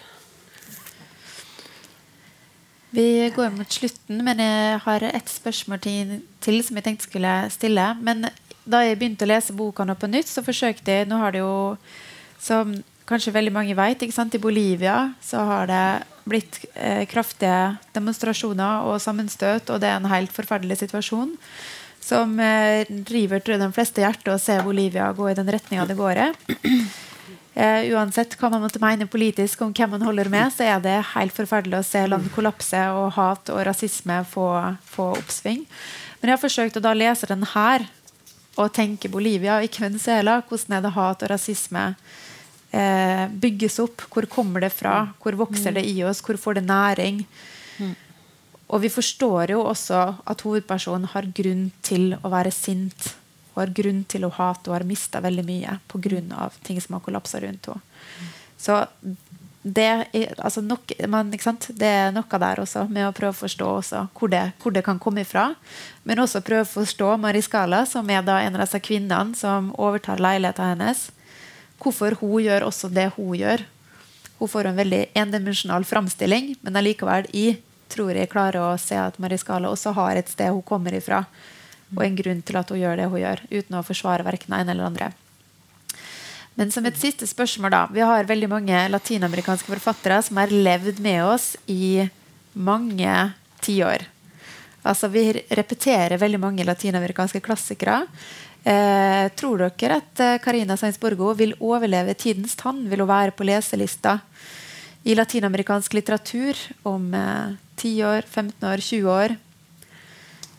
Vi går mot slutten, men jeg har et spørsmål til, til, som jeg tenkte skulle stille. Men da jeg begynte å lese boka nå på nytt, så forsøkte jeg Nå har det jo, som kanskje veldig mange vet, i Bolivia så har det blitt eh, kraftige demonstrasjoner og sammenstøt, og det er en helt forferdelig situasjon som eh, river tror jeg, de fleste hjerter å se Bolivia gå i den retninga det går i. Uh, uansett hva man måtte mene politisk om hvem man holder med, så er det helt forferdelig å se land kollapse og hat og rasisme få, få oppsving. Men jeg har forsøkt å da lese den her og tenke Bolivia og ikke Venezuela. Hvordan er det hat og rasisme uh, bygges opp? Hvor kommer det fra? Hvor vokser det i oss? Hvor får det næring? Og vi forstår jo også at hovedpersonen har grunn til å være sint og har grunn til å hate og har mista veldig mye pga. ting som har kollapsa rundt henne. Så det altså nok, man, det er, noe der også med å prøve å forstå hvor det, hvor, det, kan komme ifra. Men også prøve å forstå Mariscala, som er en av disse kvinnene som overtar leiligheten hennes. Hvorfor hun gjør også det hun gjør. Hun får en veldig endimensjonal framstilling, men allikevel jeg tror jeg klarer å se at Mariscala også har et sted hun kommer ifra og en grunn til at hun gjør det hun gjør, uten å forsvare verken en eller andre. Men som et siste spørsmål da, Vi har veldig mange latinamerikanske forfattere som har levd med oss i mange tiår. Altså, vi repeterer veldig mange latinamerikanske klassikere. Eh, tror dere at Carina Karina Sainz Borgo vil overleve tidens tann? Vil hun være på leselista i latinamerikansk litteratur om eh, 10 år, 15 år, 20 år?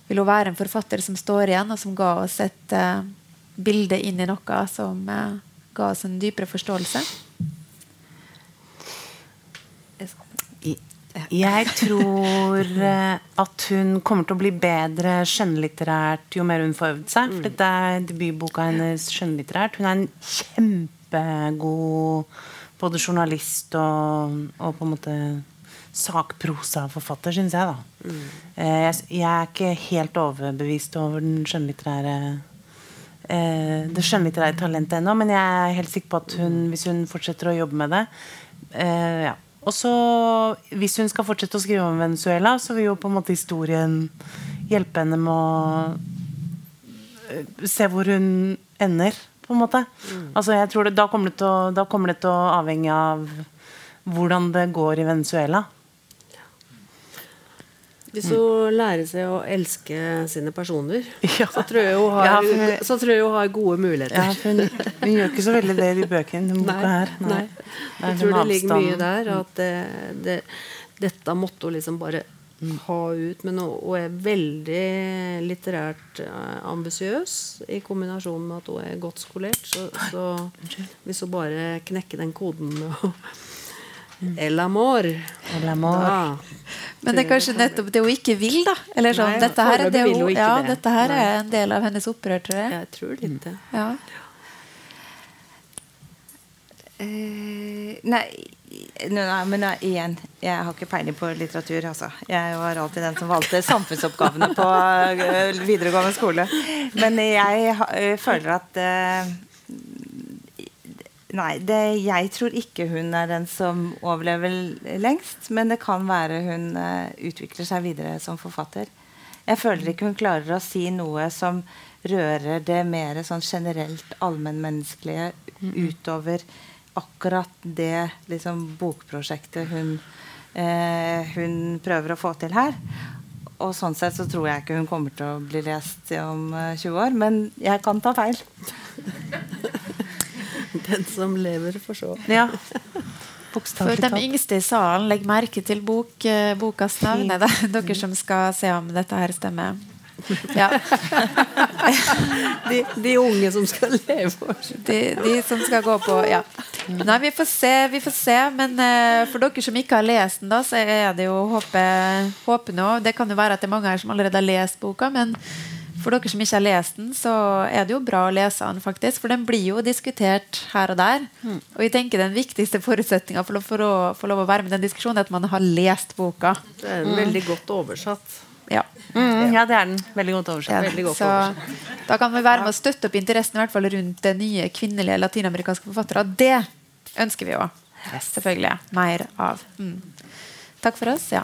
Vil hun være en forfatter som står igjen, og som ga oss et uh, bilde inn i noe som uh, ga oss en dypere forståelse? Jeg tror eh, at hun kommer til å bli bedre skjønnlitterært jo mer hun får øvd seg. For dette er debutboka hennes skjønnlitterært. Hun er en kjempegod både journalist og, og på en måte sakprosaforfatter, syns jeg. da. Eh, Jeg, jeg er ikke helt overbevist over den skjønnlitterære eh, det skjønnlitterære talentet ennå, men jeg er helt sikker på at hun, hvis hun fortsetter å jobbe med det eh, ja. Og så, hvis hun skal fortsette å skrive om Venezuela, så vil jo på en måte historien hjelpe henne med å eh, se hvor hun ender, på en måte. Altså, jeg tror det, da, kommer det å, da kommer det til å avhenge av hvordan det går i Venezuela. Hvis hun lærer seg å elske sine personer, Ja. så, tror jeg hun har, Ja, så tror jeg hun har gode muligheter. Ja, hun, hun gjør ikke så veldig det i bøkene. denne boka her. nei. Er Jeg tror det ligger mye der. At det, det, dette måtte hun liksom bare ha ut. Men hun, hun er veldig litterært eh, ambisiøs i kombinasjon med at hun er godt skolert. Så, så hvis hun bare knekker den koden med å El amor. El amor. Da, Men det er kanskje nettopp det hun ikke vil, da. Eller sånn, Nei, dette her, er, det hun ja, det. dette her Nei. er en del av hennes opprør, tror jeg. jeg tror litt det. Ja. Uh, nei, nei, men nei, igjen, jeg har ikke peiling på litteratur. Altså. Jeg var alltid den som valgte samfunnsoppgavene på uh, videregående skole. Men jeg eh, føler at Nei, det, jeg tror ikke hun er den som overlever lengst. Men det kan være hun uh, utvikler seg videre som forfatter. Jeg føler ikke hun klarer å si noe som rører det mer sånn generelt allmennmenneskelige utover akkurat det liksom, bokprosjektet hun, uh, hun prøver å få til her. Og sånn sett så tror jeg ikke hun kommer til å bli lest om uh, 20 år. Men jeg kan ta feil. Den som lever, får se. Ja. For de yngste i salen, legg merke til bok, eh, bokas navn. Nei, det er dere som skal se om dette her stemmer. Ja, De, de unge som skal leve. de, de som skal gå på Ja. Nei, vi får se, vi får se. Men uh, for dere som ikke har lest den, da, så er det jo håpet håpe nå. Det kan jo være at det er mange her som allerede har lest boka, men for dere som ikke har lest den, så er det jo bra å lese den, faktisk. For den blir jo diskutert her og der. Og jeg tenker den viktigste forutsetninga for, for å få lov å være med i den diskusjonen, er at man har lest boka. Det er en veldig godt oversatt. Ja. Mm, ja, det er den. Veldig godt oversatt. er Veldig godt Så da kan vi være med å støtte opp interessen i hvert fall rundt det nye kvinnelige latinamerikanske forfattere. Det ønsker vi jo selvfølgelig mer av. Mm. Takk for oss. ja.